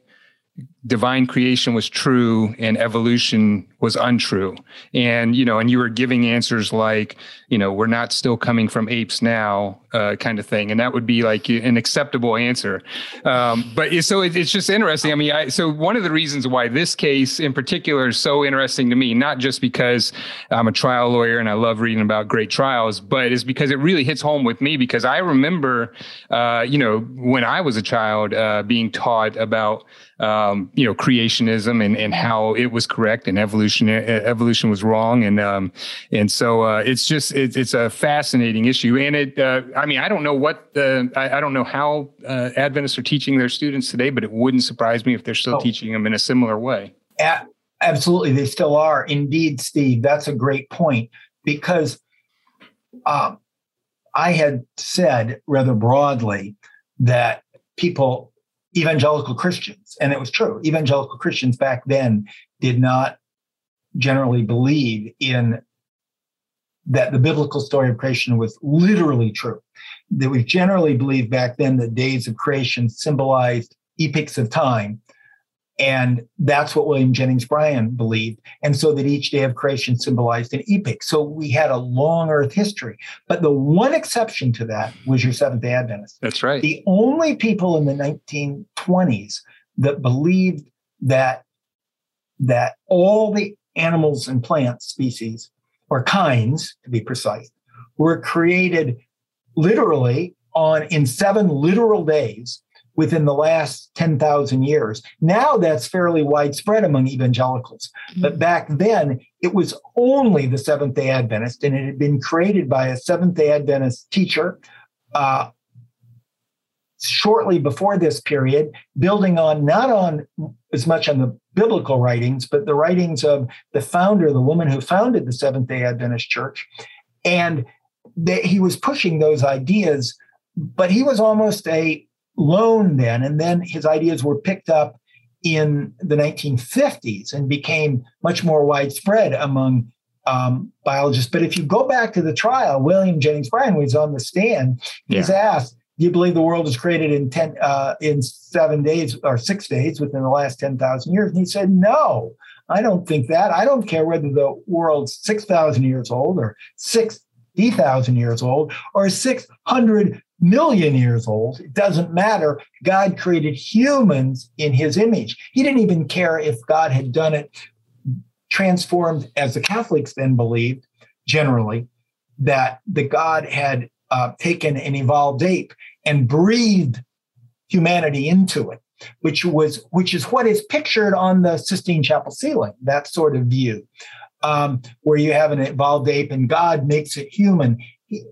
divine creation was true and evolution was untrue. And you know and you were giving answers like you know we're not still coming from apes now uh, kind of thing. And that would be like an acceptable answer. Um, but so it, it's just interesting. I mean I, so one of the reasons why this case in particular is so interesting to me not just because i'm a trial lawyer and i love reading about great trials but is because it really hits home with me because i remember uh, you know when i was a child uh, being taught about um, you know creationism and, and how it was correct and evolution evolution was wrong and um, and so uh, it's just it, it's a fascinating issue and it uh, I mean I don't know what the I, I don't know how uh, Adventists are teaching their students today but it wouldn't surprise me if they're still oh. teaching them in a similar way. absolutely, they still are. Indeed, Steve, that's a great point because um, I had said rather broadly that people evangelical Christians, and it was true. Evangelical Christians back then did not generally believe in that the biblical story of creation was literally true. That we generally believed back then that days of creation symbolized epochs of time and that's what William Jennings Bryan believed. And so that each day of creation symbolized an epoch. So we had a long earth history. But the one exception to that was your Seventh day Adventist. That's right. The only people in the 1920s that believed that, that all the animals and plant species, or kinds to be precise, were created literally on in seven literal days within the last 10,000 years. Now that's fairly widespread among evangelicals. Mm-hmm. But back then, it was only the Seventh day Adventist, and it had been created by a Seventh day Adventist teacher. Uh, shortly before this period, building on not on as much on the biblical writings, but the writings of the founder, the woman who founded the Seventh day Adventist Church. And that he was pushing those ideas, but he was almost a lone then. And then his ideas were picked up in the 1950s and became much more widespread among um, biologists. But if you go back to the trial, William Jennings Bryan was on the stand. He's yeah. asked, "Do you believe the world was created in ten uh, in seven days or six days within the last ten thousand years?" And he said, "No, I don't think that. I don't care whether the world's six thousand years old or sixty thousand years old or six hundred million years old. It doesn't matter. God created humans in his image. He didn't even care if God had done it transformed, as the Catholics then believed, generally, that the God had uh, taken an evolved ape and breathed humanity into it. which was which is what is pictured on the Sistine Chapel ceiling. That sort of view, um, where you have an evolved ape and God makes it human.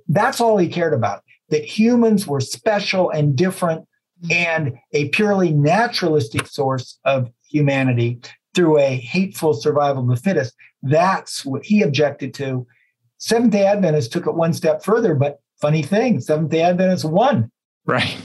That's all he cared about. That humans were special and different, mm-hmm. and a purely naturalistic source of humanity through a hateful survival of the fittest. That's what he objected to. Seventh day Adventists took it one step further, but funny thing, Seventh day Adventists won. Right.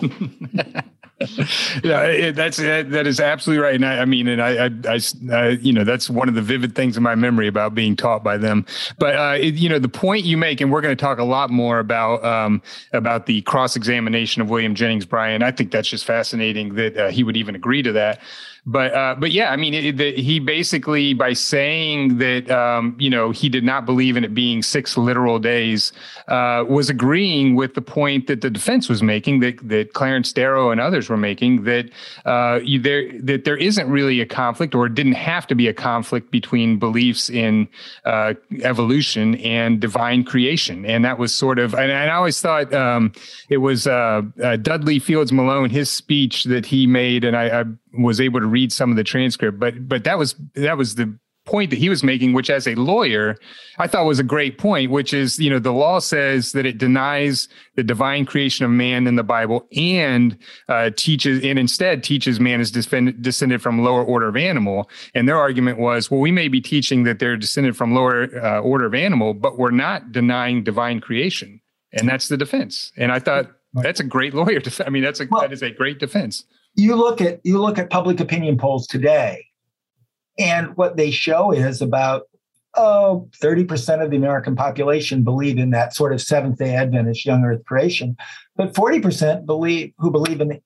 yeah, it, that's that is absolutely right. And I, I mean, and I, I, I, you know, that's one of the vivid things in my memory about being taught by them. But uh, it, you know, the point you make, and we're going to talk a lot more about um, about the cross examination of William Jennings Bryan. I think that's just fascinating that uh, he would even agree to that but uh, but yeah, I mean, it, it, he basically by saying that um, you know he did not believe in it being six literal days uh, was agreeing with the point that the defense was making that that Clarence Darrow and others were making that uh, you, there that there isn't really a conflict or it didn't have to be a conflict between beliefs in uh, evolution and divine creation, and that was sort of and, and I always thought um, it was uh, uh, Dudley Fields Malone his speech that he made, and I, I was able to read some of the transcript, but but that was that was the point that he was making, which as a lawyer, I thought was a great point, which is, you know, the law says that it denies the divine creation of man in the Bible and uh, teaches, and instead teaches man is descended from lower order of animal. And their argument was, well, we may be teaching that they're descended from lower uh, order of animal, but we're not denying divine creation. And that's the defense. And I thought that's a great lawyer. Def- I mean, that's a, well, that is a great defense you look at you look at public opinion polls today, and what they show is about oh 30% of the American population believe in that sort of Seventh Day Adventist young Earth creation, but 40% believe who believe in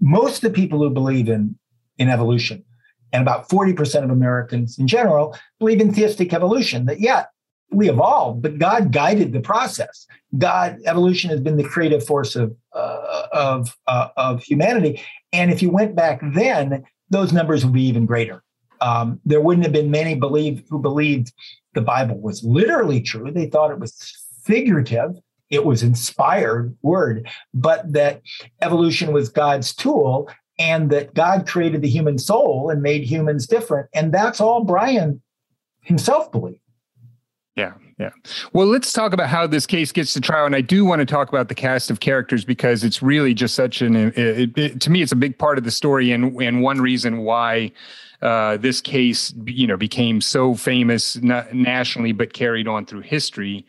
most of the people who believe in in evolution, and about 40% of Americans in general believe in theistic evolution. That yeah, we evolved, but God guided the process. God, evolution has been the creative force of uh, of uh, of humanity. And if you went back then, those numbers would be even greater. Um, there wouldn't have been many believe who believed the Bible was literally true. They thought it was figurative. It was inspired word, but that evolution was God's tool and that God created the human soul and made humans different. And that's all Bryan himself believed. Yeah, yeah. Well, let's talk about how this case gets to trial, and I do want to talk about the cast of characters because it's really just such an. It, it, to me, it's a big part of the story, and and one reason why uh, this case, you know, became so famous nationally, but carried on through history.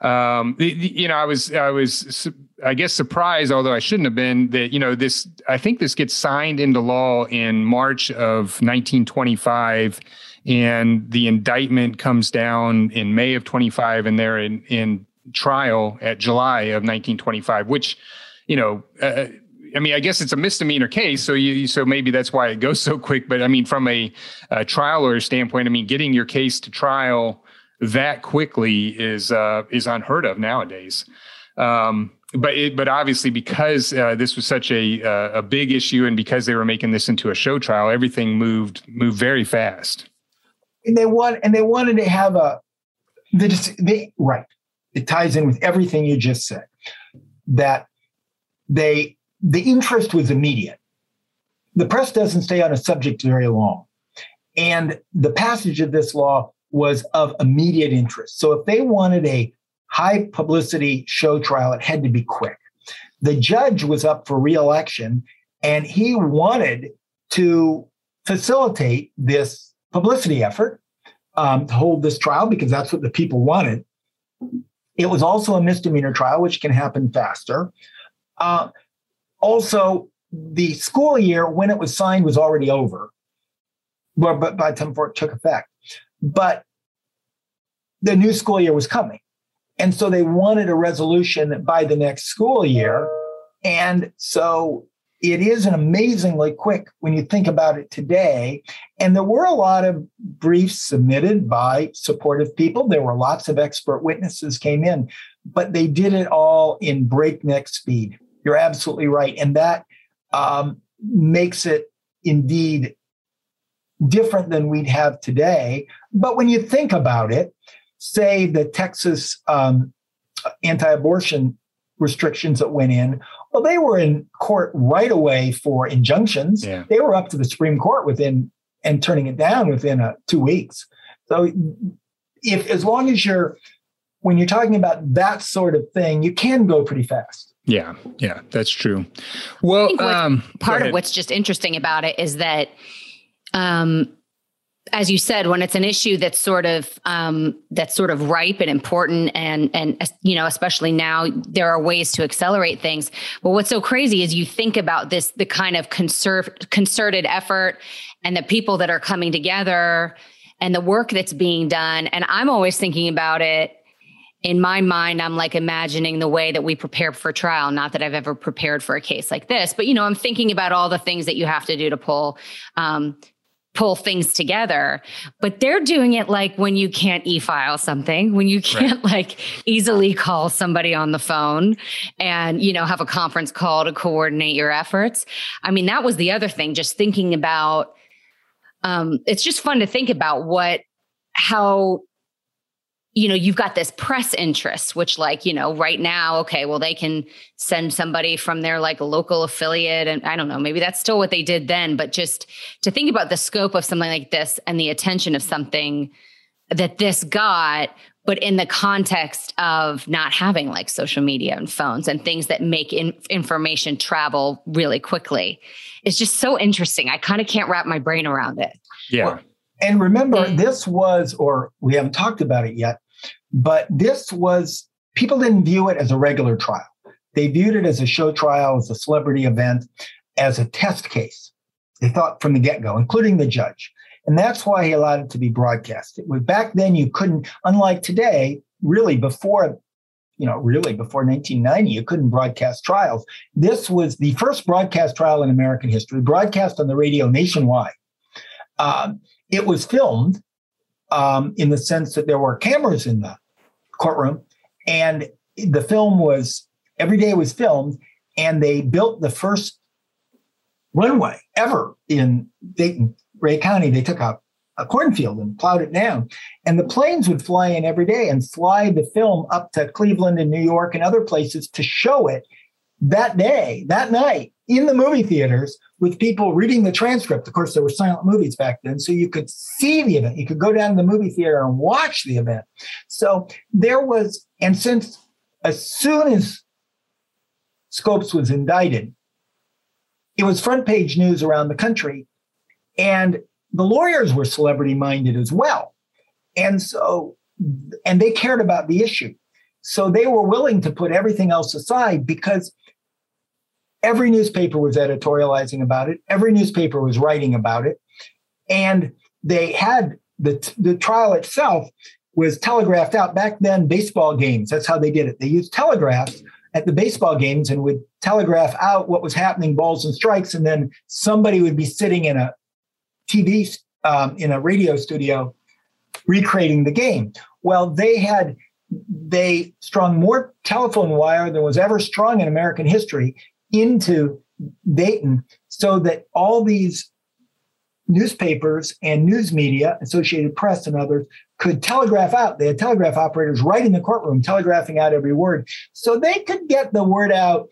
Um, you know, I was I was I guess surprised, although I shouldn't have been, that you know this. I think this gets signed into law in March of 1925 and the indictment comes down in May of 25 and they're in, in trial at July of 1925 which you know uh, I mean I guess it's a misdemeanor case so you so maybe that's why it goes so quick but I mean from a, a trial standpoint I mean getting your case to trial that quickly is uh, is unheard of nowadays. Um, but it, but obviously because uh, this was such a uh, a big issue and because they were making this into a show trial everything moved moved very fast and they want and they wanted to have a the they right. It ties in with everything you just said. That they the interest was immediate. The press doesn't stay on a subject very long. And the passage of this law was of immediate interest. So if they wanted a high publicity show trial, it had to be quick. The judge was up for reelection and he wanted to facilitate this publicity effort um, to hold this trial because that's what the people wanted. It was also a misdemeanor trial, which can happen faster. Uh, also, the school year when it was signed was already over, well, but by the time it took effect. But the new school year was coming. And so they wanted a resolution by the next school year. And so it is an amazingly quick when you think about it today. And there were a lot of briefs submitted by supportive people. There were lots of expert witnesses came in, but they did it all in breakneck speed. You're absolutely right. And that um, makes it indeed different than we'd have today. But when you think about it, say the Texas um, anti abortion restrictions that went in, Well, they were in court right away for injunctions. Yeah. They were up to the Supreme Court within and turning it down within uh, two weeks. So, if as long as you're when you're talking about that sort of thing, you can go pretty fast. Yeah, yeah, that's true. Well, um, part of what's just interesting about it is that um, as you said, when it's an issue that's sort of um, that's sort of ripe and important, and and you know, especially now, there are ways to accelerate things. But what's so crazy is you think about this, the kind of conserv- concerted effort, and the people that are coming together, and the work that's being done. And I'm always thinking about it in my mind, I'm like imagining the way that we prepare for trial. Not that I've ever prepared for a case like this, but you know, I'm thinking about all the things that you have to do to pull um, pull things together but they're doing it like when you can't e-file something when you can't right. like easily call somebody on the phone and you know have a conference call to coordinate your efforts i mean that was the other thing just thinking about um, it's just fun to think about what how you know, you've got this press interest, which, like, you know, right now, okay, well, they can send somebody from their like local affiliate. And I don't know, maybe that's still what they did then, but just to think about the scope of something like this and the attention of something that this got, but in the context of not having like social media and phones and things that make in- information travel really quickly, it's just so interesting. I kind of can't wrap my brain around it. Yeah. Well, and remember, mm. this was, or we haven't talked about it yet, but this was, people didn't view it as a regular trial. They viewed it as a show trial, as a celebrity event, as a test case. They thought from the get go, including the judge. And that's why he allowed it to be broadcast. It was back then you couldn't, unlike today, really before, you know, really before 1990, you couldn't broadcast trials. This was the first broadcast trial in American history, broadcast on the radio nationwide. Um, it was filmed um, in the sense that there were cameras in the courtroom, and the film was every day was filmed, and they built the first runway ever in Dayton, Rhea County. They took a, a cornfield and plowed it down, and the planes would fly in every day and fly the film up to Cleveland and New York and other places to show it that day, that night in the movie theaters with people reading the transcript. Of course, there were silent movies back then, so you could see the event. You could go down to the movie theater and watch the event. So there was, and since as soon as Scopes was indicted, it was front page news around the country. And the lawyers were celebrity minded as well. And so, and they cared about the issue. So they were willing to put everything else aside because Every newspaper was editorializing about it. Every newspaper was writing about it. And they had the, the trial itself was telegraphed out back then baseball games that's how they did it they used telegraphs at the baseball games and would telegraph out what was happening balls and strikes and then somebody would be sitting in a tv um, in a radio studio recreating the game well they had they strung more telephone wire than was ever strung in american history into Dayton so that all these newspapers and news media, Associated Press and others, could telegraph out. They had telegraph operators right in the courtroom telegraphing out every word. So they could get the word out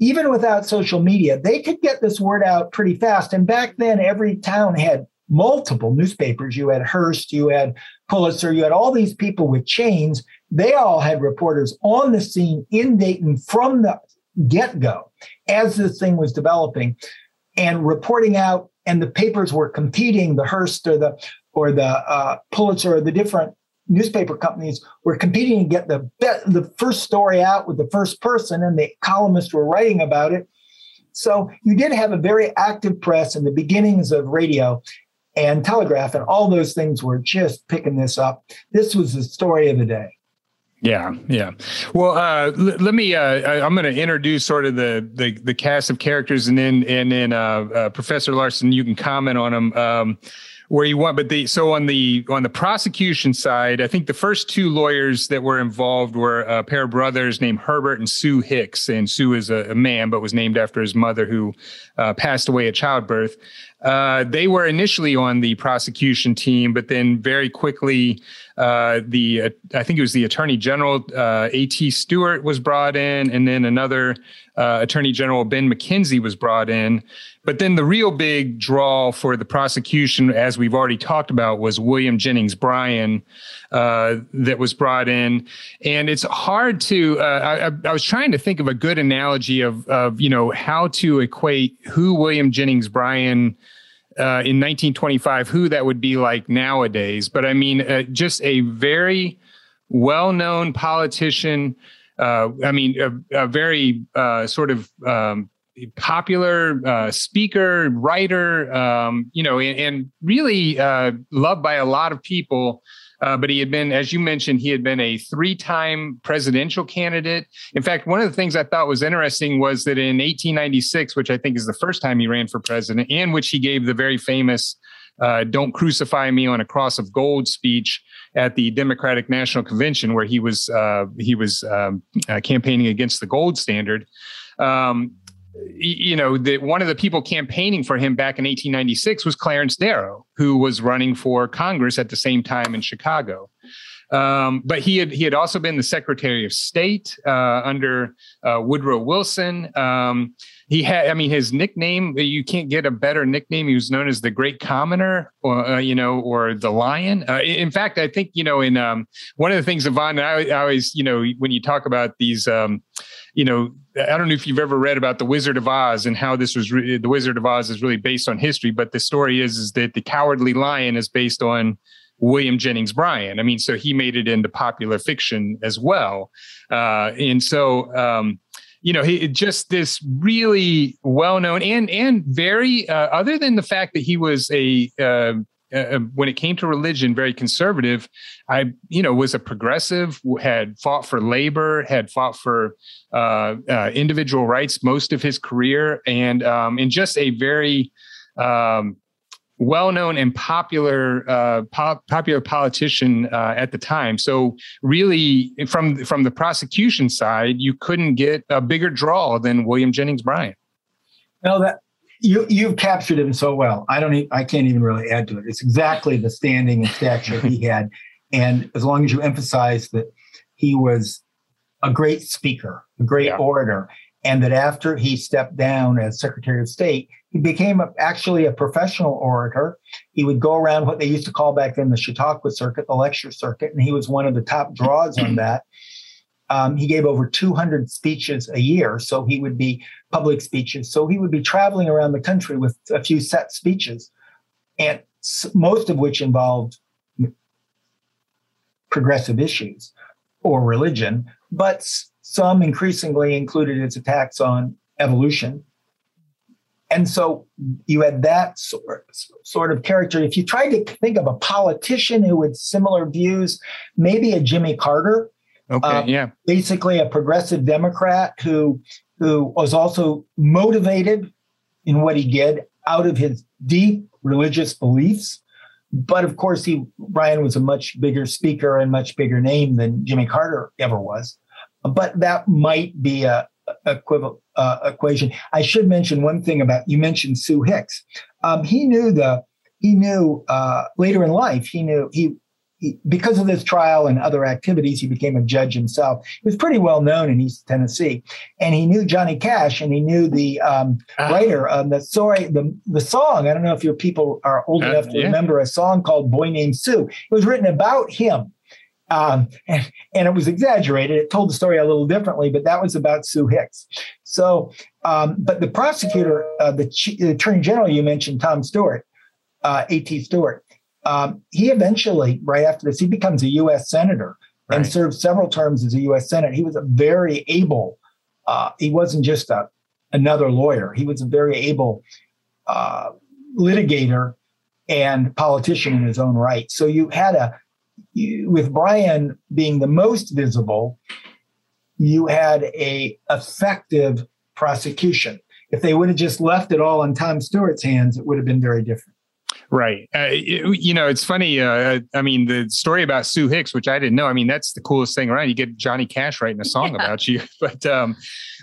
even without social media. They could get this word out pretty fast. And back then, every town had multiple newspapers. You had Hearst, you had Pulitzer, you had all these people with chains. They all had reporters on the scene in Dayton from the get go as this thing was developing and reporting out and the papers were competing the hearst or the or the uh, pulitzer or the different newspaper companies were competing to get the be- the first story out with the first person and the columnists were writing about it. So you did have a very active press in the beginnings of radio and telegraph and all those things were just picking this up. This was the story of the day yeah, yeah. Well, uh, l- let me. Uh, I'm going to introduce sort of the, the the cast of characters, and then and then uh, uh Professor Larson, you can comment on them. Um, where you want but the so on the on the prosecution side i think the first two lawyers that were involved were a pair of brothers named herbert and sue hicks and sue is a, a man but was named after his mother who uh, passed away at childbirth uh, they were initially on the prosecution team, but then very quickly, uh, the uh, I think it was the Attorney General uh, A.T. Stewart was brought in, and then another uh, Attorney General Ben McKenzie was brought in. But then the real big draw for the prosecution, as we've already talked about, was William Jennings Bryan uh, that was brought in. And it's hard to, uh, I, I, was trying to think of a good analogy of, of, you know, how to equate who William Jennings Bryan uh, in 1925, who that would be like nowadays. But I mean, uh, just a very well known politician uh, I mean, a, a very sort of um, popular uh, speaker, writer, um, you know, and, and really uh, loved by a lot of people. Uh, but he had been, as you mentioned, he had been a three time presidential candidate. In fact, one of the things I thought was interesting was that in 1896, which I think is the first time he ran for president, and which he gave the very famous uh, Don't Crucify Me on a Cross of Gold speech at the Democratic National Convention, where he was uh, he was um, uh, campaigning against the gold standard. Um, you know, that one of the people campaigning for him back in 1896 was Clarence Darrow, who was running for Congress at the same time in Chicago. Um, but he had he had also been the Secretary of State uh, under uh, Woodrow Wilson. Um, he had, I mean, his nickname, you can't get a better nickname. He was known as the Great Commoner, or, uh, you know, or the Lion. Uh, in fact, I think, you know, in um, one of the things, Yvonne, I, I always, you know, when you talk about these, um, you know, I don't know if you've ever read about the Wizard of Oz and how this was, re- the Wizard of Oz is really based on history, but the story is, is that the Cowardly Lion is based on William Jennings Bryan. I mean, so he made it into popular fiction as well. Uh, and so, um, you know, he just this really well known and and very uh, other than the fact that he was a uh, uh, when it came to religion, very conservative. I, you know, was a progressive, had fought for labor, had fought for uh, uh, individual rights most of his career, and um, and just a very um, well-known and popular uh, po- popular politician uh, at the time. So really, from from the prosecution side, you couldn't get a bigger draw than William Jennings Bryan. No, that you you've captured him so well. I don't. Even, I can't even really add to it. It's exactly the standing and stature he had, and as long as you emphasize that he was a great speaker, a great yeah. orator, and that after he stepped down as Secretary of State, he became a, actually a professional orator. He would go around what they used to call back then the Chautauqua circuit, the lecture circuit, and he was one of the top draws on that. Um, he gave over 200 speeches a year, so he would be public speeches. So he would be traveling around the country with a few set speeches, and most of which involved progressive issues or religion, but some increasingly included its attacks on evolution. And so you had that sort, sort of character. If you tried to think of a politician who had similar views, maybe a Jimmy Carter. Okay, uh, yeah. Basically, a progressive Democrat who who was also motivated in what he did out of his deep religious beliefs. But of course, he Bryan was a much bigger speaker and much bigger name than Jimmy Carter ever was but that might be a, equivalent uh, equation. I should mention one thing about you mentioned Sue Hicks. Um, he knew the he knew uh, later in life he knew he, he, because of this trial and other activities he became a judge himself. He was pretty well known in East Tennessee, and he knew Johnny Cash and he knew the um, uh, writer of the story the the song. I don't know if your people are old uh, enough to yeah. remember a song called "Boy Named Sue." It was written about him um, and, and, it was exaggerated. It told the story a little differently, but that was about Sue Hicks. So, um, but the prosecutor, uh, the, the, attorney general you mentioned, Tom Stewart, uh, A.T. Stewart, um, he eventually, right after this, he becomes a U.S. senator right. and served several terms as a U.S. senator. He was a very able. Uh, he wasn't just a another lawyer. He was a very able uh, litigator and politician in his own right. So you had a you, with Bryan being the most visible, you had a effective prosecution. If they would have just left it all in Tom Stewart's hands, it would have been very different. Right. Uh, it, you know, it's funny. Uh, I mean, the story about Sue Hicks, which I didn't know. I mean, that's the coolest thing around. You get Johnny Cash writing a song yeah. about you. But, um,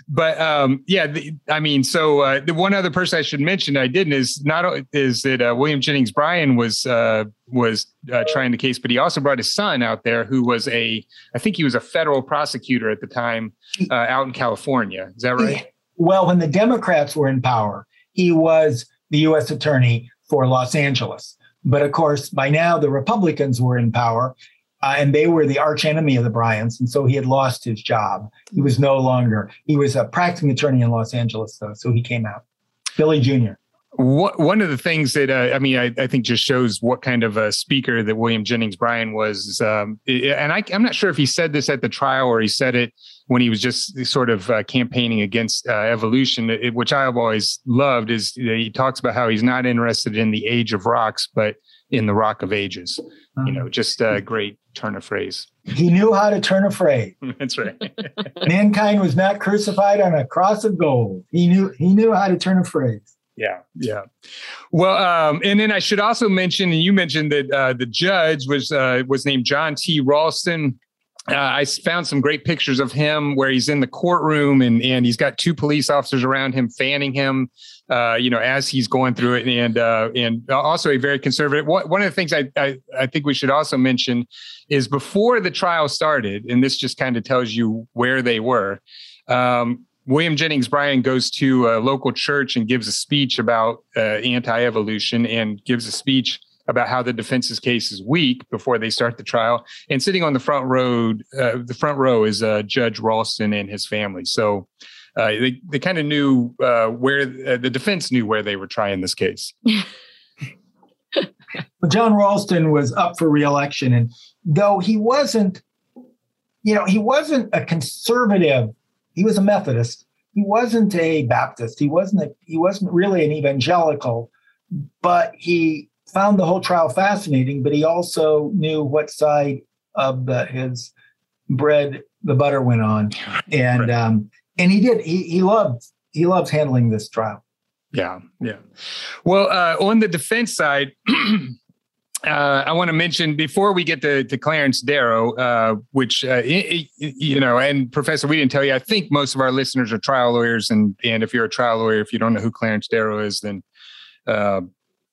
but um, yeah, the, I mean, so uh, the one other person I should mention I didn't is not is that uh, William Jennings Bryan was uh, was uh, trying the case, but he also brought his son out there, who was a I think he was a federal prosecutor at the time out in California. Is that right? well, when the Democrats were in power, he was the U.S. attorney for Los Angeles. But of course, by now the Republicans were in power, uh, and they were the arch enemy of the Bryans, and so he had lost his job. He was no longer. He was a practicing attorney in Los Angeles, though, so he came out. Billy Jr. What, one of the things that uh, I mean, I, I, think just shows what kind of a speaker that William Jennings Bryan was. Um, and I, am not sure if he said this at the trial or he said it when he was just sort of uh, campaigning against uh, evolution, it, which I've always loved. Is he talks about how he's not interested in the age of rocks, but in the rock of ages. You know, just a great turn of phrase. He knew how to turn a phrase. That's right. Mankind was not crucified on a cross of gold. He knew he knew how to turn a phrase. Yeah, yeah. Well, um, and then I should also mention, and you mentioned that uh, the judge was uh, was named John T. Raulston. Uh, I found some great pictures of him where he's in the courtroom and and he's got two police officers around him fanning him, uh, you know, as he's going through it, and uh, and also a very conservative. One of the things I, I I think we should also mention is before the trial started, and this just kind of tells you where they were. Um, William Jennings Bryan goes to a local church and gives a speech about uh, anti-evolution and gives a speech about how the defense's case is weak before they start the trial. And sitting on the front row, uh, the front row is uh, Judge Raulston and his family. So uh, they they kind of knew uh, where uh, the defense knew where they were trying this case. well, John Raulston was up for reelection, and though he wasn't, you know, he wasn't a conservative he was a Methodist. He wasn't a Baptist. He wasn't a, he wasn't really an evangelical, but he found the whole trial fascinating. But he also knew what side of the, his bread the butter went on, and right. um, and he did. He he loved he loves handling this trial. Yeah, yeah. Well, uh, on the defense side. uh, I want to mention before we get to, to Clarence Darrow, uh, which uh, you know, and Professor, we didn't tell you. I think most of our listeners are trial lawyers, and and if you're a trial lawyer, if you don't know who Clarence Darrow is, then uh,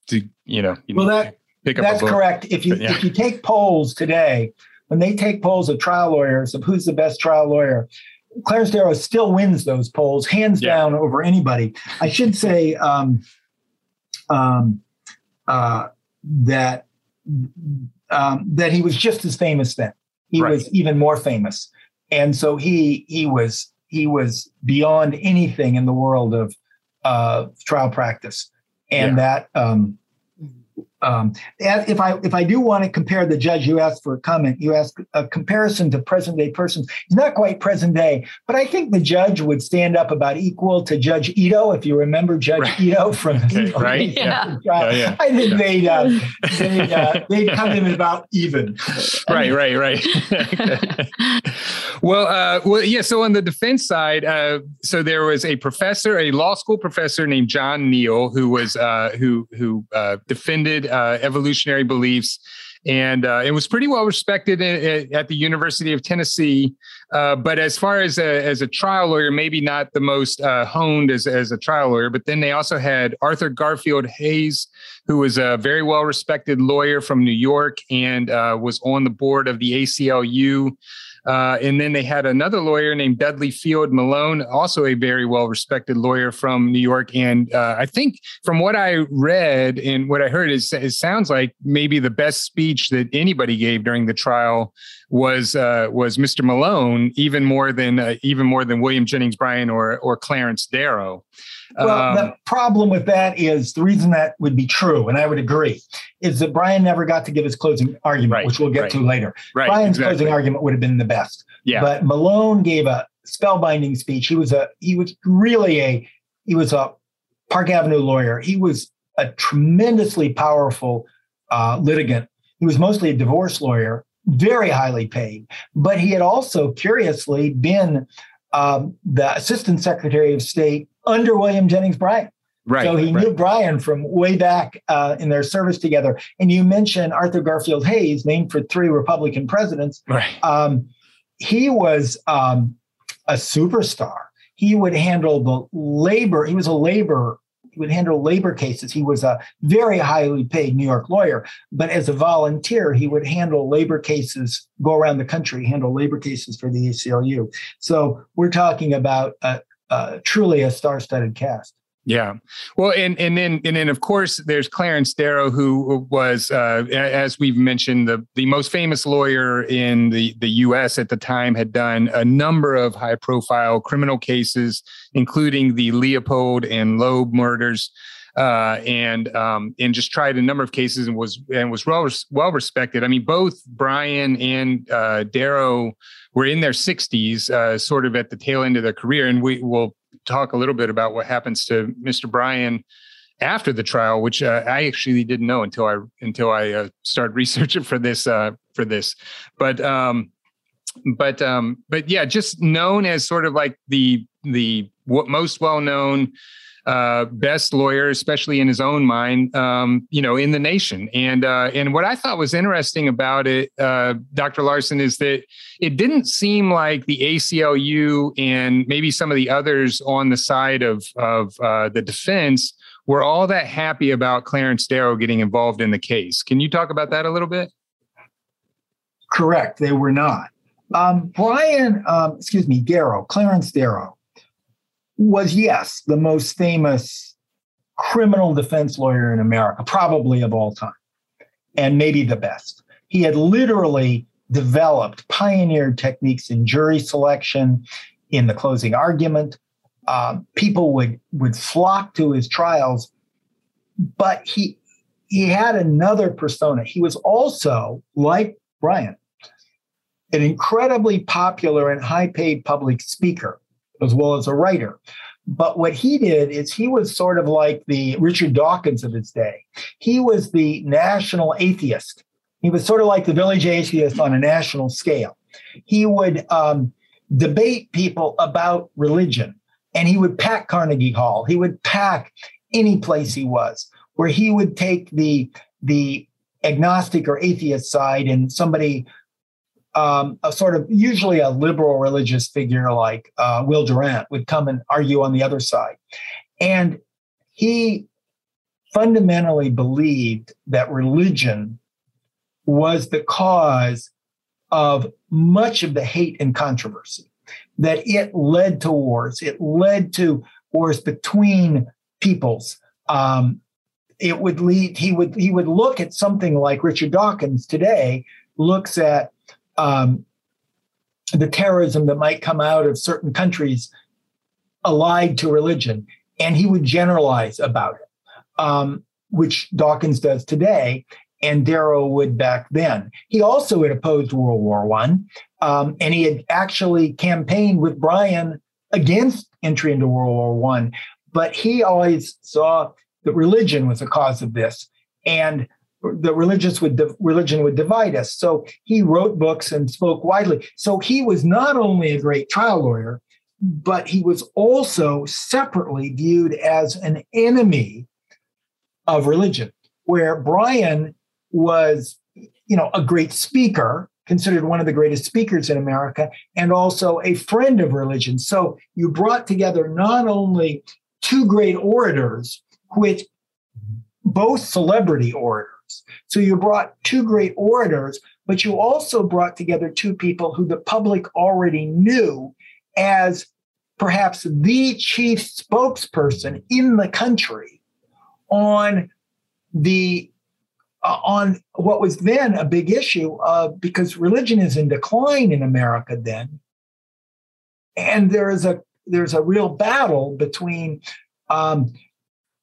to, you know, you well, that that's correct. If you but, yeah. if you take polls today, when they take polls of trial lawyers of who's the best trial lawyer, Clarence Darrow still wins those polls hands yeah. down over anybody. I should say um, um, uh, that um, that he was just as famous then. He right. was even more famous, and so he he was he was beyond anything in the world of uh, trial practice, and yeah. that um, um, if I if I do want to compare the judge, you asked for a comment. You asked a comparison to present day persons. He's not quite present day, but I think the judge would stand up about equal to Judge Ito. If you remember Judge right. Ito from okay, right, yeah. yeah. yeah. I think they'd uh, they'd, uh, they'd come in about even. Right, right, right. well, uh, well, yeah. So on the defense side, uh, so there was a professor, a law school professor named John Neal, who was uh, who who uh, defended uh, evolutionary beliefs. And uh, it was pretty well respected at the University of Tennessee. Uh, but as far as a, as a trial lawyer, maybe not the most uh, honed as, as a trial lawyer. But then they also had Arthur Garfield Hays, who was a very well respected lawyer from New York and uh, was on the board of the ACLU. Uh, and then they had another lawyer named Dudley Field Malone, also a very well respected lawyer from New York. And uh, I think from what I read and what I heard, is, it sounds like maybe the best speech that anybody gave during the trial was uh, was Mr. Malone, even more than uh, even more than William Jennings Bryan or or Clarence Darrow. Well, um, the problem with that is the reason that would be true, and I would agree, is that Bryan never got to give his closing argument, right, which we'll get right. to later. Right, Bryan's exactly. closing argument would have been the best. Yeah. But Malone gave a spellbinding speech. He was a he was really a he was a Park Avenue lawyer. He was a tremendously powerful uh, litigant. He was mostly a divorce lawyer, very highly paid, but he had also curiously been um, the assistant secretary of state under William Jennings Bryan. Right. So he right. knew Bryan from way back uh, in their service together. And you mentioned Arthur Garfield Hays, named for three Republican presidents. Right. Um, he was um, a superstar. He would handle the labor. He was a labor. He would handle labor cases. He was a very highly paid New York lawyer, but as a volunteer, he would handle labor cases, go around the country, handle labor cases for the ACLU. So we're talking about a, uh, truly a star-studded cast. Yeah. Well, and and then and then of course there's Clarence Darrow, who was, uh, as we've mentioned, the the most famous lawyer in the the U.S. at the time, had done a number of high profile criminal cases, including the Leopold and Loeb murders. Uh, and um, and just tried a number of cases and was and was well well respected. I mean, both Bryan and uh, Darrow were in their 60s, uh, sort of at the tail end of their career, and we will talk a little bit about what happens to Mr. Bryan after the trial, which uh, I actually didn't know until I until I uh, started researching for this uh, for this. But um, but um, but yeah, just known as sort of like the the most well known uh, best lawyer, especially in his own mind, um, you know, in the nation. And uh, and what I thought was interesting about it, uh, Dr. Larson, is that it didn't seem like the ACLU and maybe some of the others on the side of of uh, the defense were all that happy about Clarence Darrow getting involved in the case. Can you talk about that a little bit? Correct, they were not. Um, Bryan, um, excuse me, Darrow, Clarence Darrow was, yes, the most famous criminal defense lawyer in America, probably of all time, and maybe the best. He had literally developed, pioneered techniques in jury selection, in the closing argument. Uh, people would would flock to his trials, but he he had another persona. He was also like Bryan, an incredibly popular and high paid public speaker as well as a writer. But what he did is he was sort of like the Richard Dawkins of his day. He was the national atheist. He was sort of like the village atheist on a national scale. He would um, debate people about religion, and he would pack Carnegie Hall. He would pack any place he was, where he would take the the agnostic or atheist side, and somebody um, a sort of usually a liberal religious figure like uh, Will Durant would come and argue on the other side. And he fundamentally believed that religion was the cause of much of the hate and controversy, that it led to wars, it led to wars between peoples. Um, it would lead, he would, he would look at something like Richard Dawkins today looks at um, the terrorism that might come out of certain countries allied to religion, and he would generalize about it, um, which Dawkins does today, and Darrow would back then. He also had opposed World War One, um, and he had actually campaigned with Bryan against entry into World War One, but he always saw that religion was the cause of this, and the religious would religion would divide us. So he wrote books and spoke widely. So he was not only a great trial lawyer, but he was also separately viewed as an enemy of religion. Where Bryan was, you know, a great speaker, considered one of the greatest speakers in America, and also a friend of religion. So you brought together not only two great orators, which both celebrity orators so you brought two great orators, but you also brought together two people who the public already knew as perhaps the chief spokesperson in the country on the uh, on what was then a big issue because religion is in decline in America then, and there is a there's a real battle between um,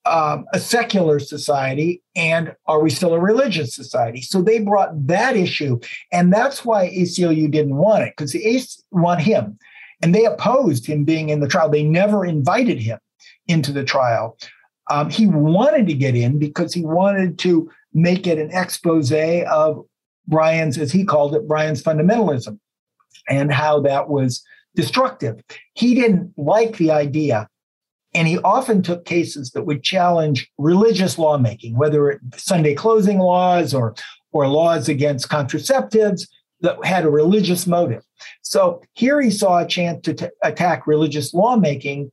um, a secular society and are we still a religious society? So they brought that issue, and that's why ACLU didn't want it because the ACE want him, and they opposed him being in the trial. They never invited him into the trial. Um, he wanted to get in because he wanted to make it an expose of Bryan's, as he called it, Bryan's fundamentalism, and how that was destructive. He didn't like the idea and he often took cases that would challenge religious lawmaking, whether it Sunday closing laws or, or laws against contraceptives that had a religious motive. So here he saw a chance to t- attack religious lawmaking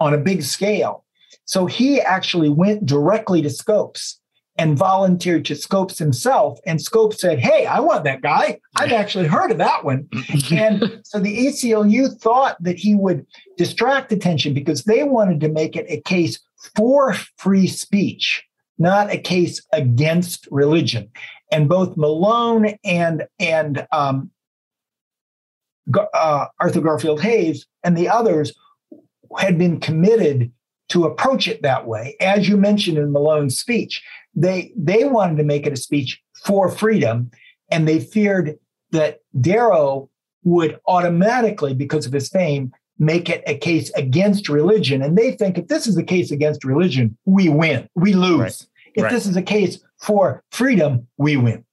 on a big scale. So he actually went directly to Scopes and volunteered to Scopes himself. And Scopes said, Hey, I want that guy. I've actually heard of that one. and so the ACLU thought that he would distract attention because they wanted to make it a case for free speech, not a case against religion. And both Malone and, and um, uh, Arthur Garfield Hays and the others had been committed to approach it that way. As you mentioned in Malone's speech, they they wanted to make it a speech for freedom, and they feared that Darrow would automatically, because of his fame, make it a case against religion. And they think if this is a case against religion, we win, we lose. Right. If right. this is a case for freedom, we win.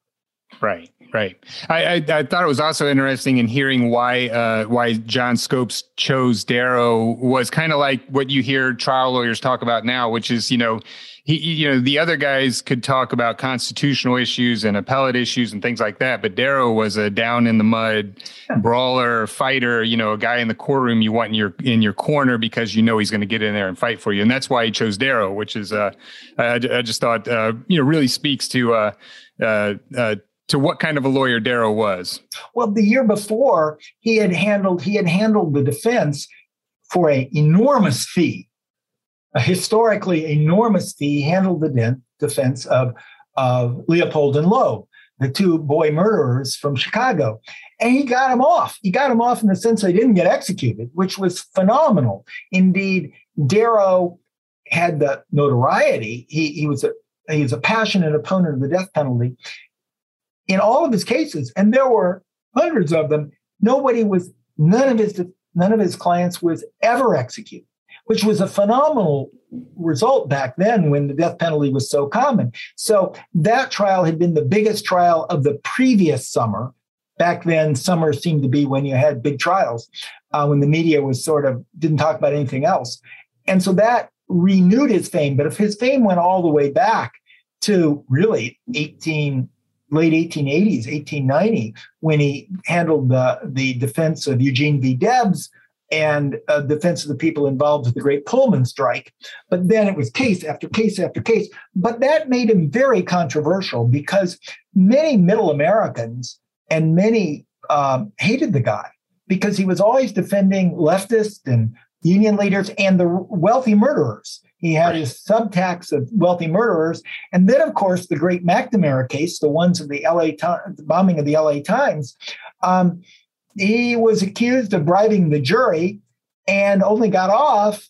Right. Right. I, I, I, thought it was also interesting in hearing why uh, why John Scopes chose Darrow was kind of like what you hear trial lawyers talk about now, which is you know he you know the other guys could talk about constitutional issues and appellate issues and things like that, but Darrow was a down in the mud brawler fighter, you know, a guy in the courtroom you want in your in your corner because you know he's going to get in there and fight for you, and that's why he chose Darrow, which is uh, I, I just thought uh, you know really speaks to. Uh, uh, uh, to what kind of a lawyer Darrow was. Well, the year before, he had handled he had handled the defense for an enormous fee, a historically enormous fee. He handled the de- defense of of Leopold and Loeb, the two boy murderers from Chicago, and he got him off. He got him off in the sense they didn't get executed, which was phenomenal. Indeed, Darrow had the notoriety. He he was a he was a passionate opponent of the death penalty in all of his cases, and there were hundreds of them, nobody was, none of his, none of his clients was ever executed, which was a phenomenal result back then when the death penalty was so common. So that trial had been the biggest trial of the previous summer. Back then, summer seemed to be when you had big trials, uh, when the media was sort of didn't talk about anything else. And so that renewed his fame. But if his fame went all the way back to really 18, late 1880s, 1890, when he handled the, the defense of Eugene V. Debs and uh, defense of the people involved with the Great Pullman strike. But then it was case after case after case. But that made him very controversial because many middle Americans and many um, hated the guy because he was always defending leftists and union leaders and the wealthy murderers. He had right. his subtax of wealthy murderers. And then, of course, the great McNamara case, the ones of the LA the bombing of the LA Times. Um, he was accused of bribing the jury and only got off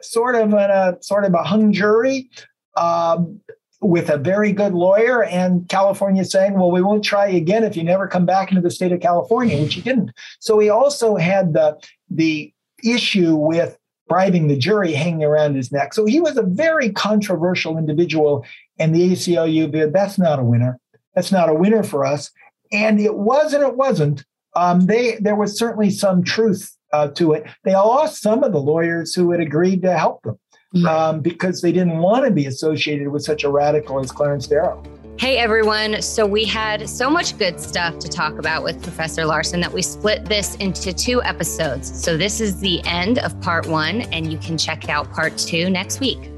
sort of in a sort of a hung jury um, with a very good lawyer and California saying, well, we won't try again if you never come back into the state of California, which he didn't. So he also had the the issue with bribing the jury hanging around his neck. So he was a very controversial individual, and the ACLU that's not a winner. That's not a winner for us. And it was and it wasn't. Um, they there was certainly some truth uh, to it. They lost some of the lawyers who had agreed to help them um, because they didn't want to be associated with such a radical as Clarence Darrow. Hey everyone. So we had so much good stuff to talk about with Professor Larson that we split this into two episodes. So this is the end of part one, and you can check out part two next week.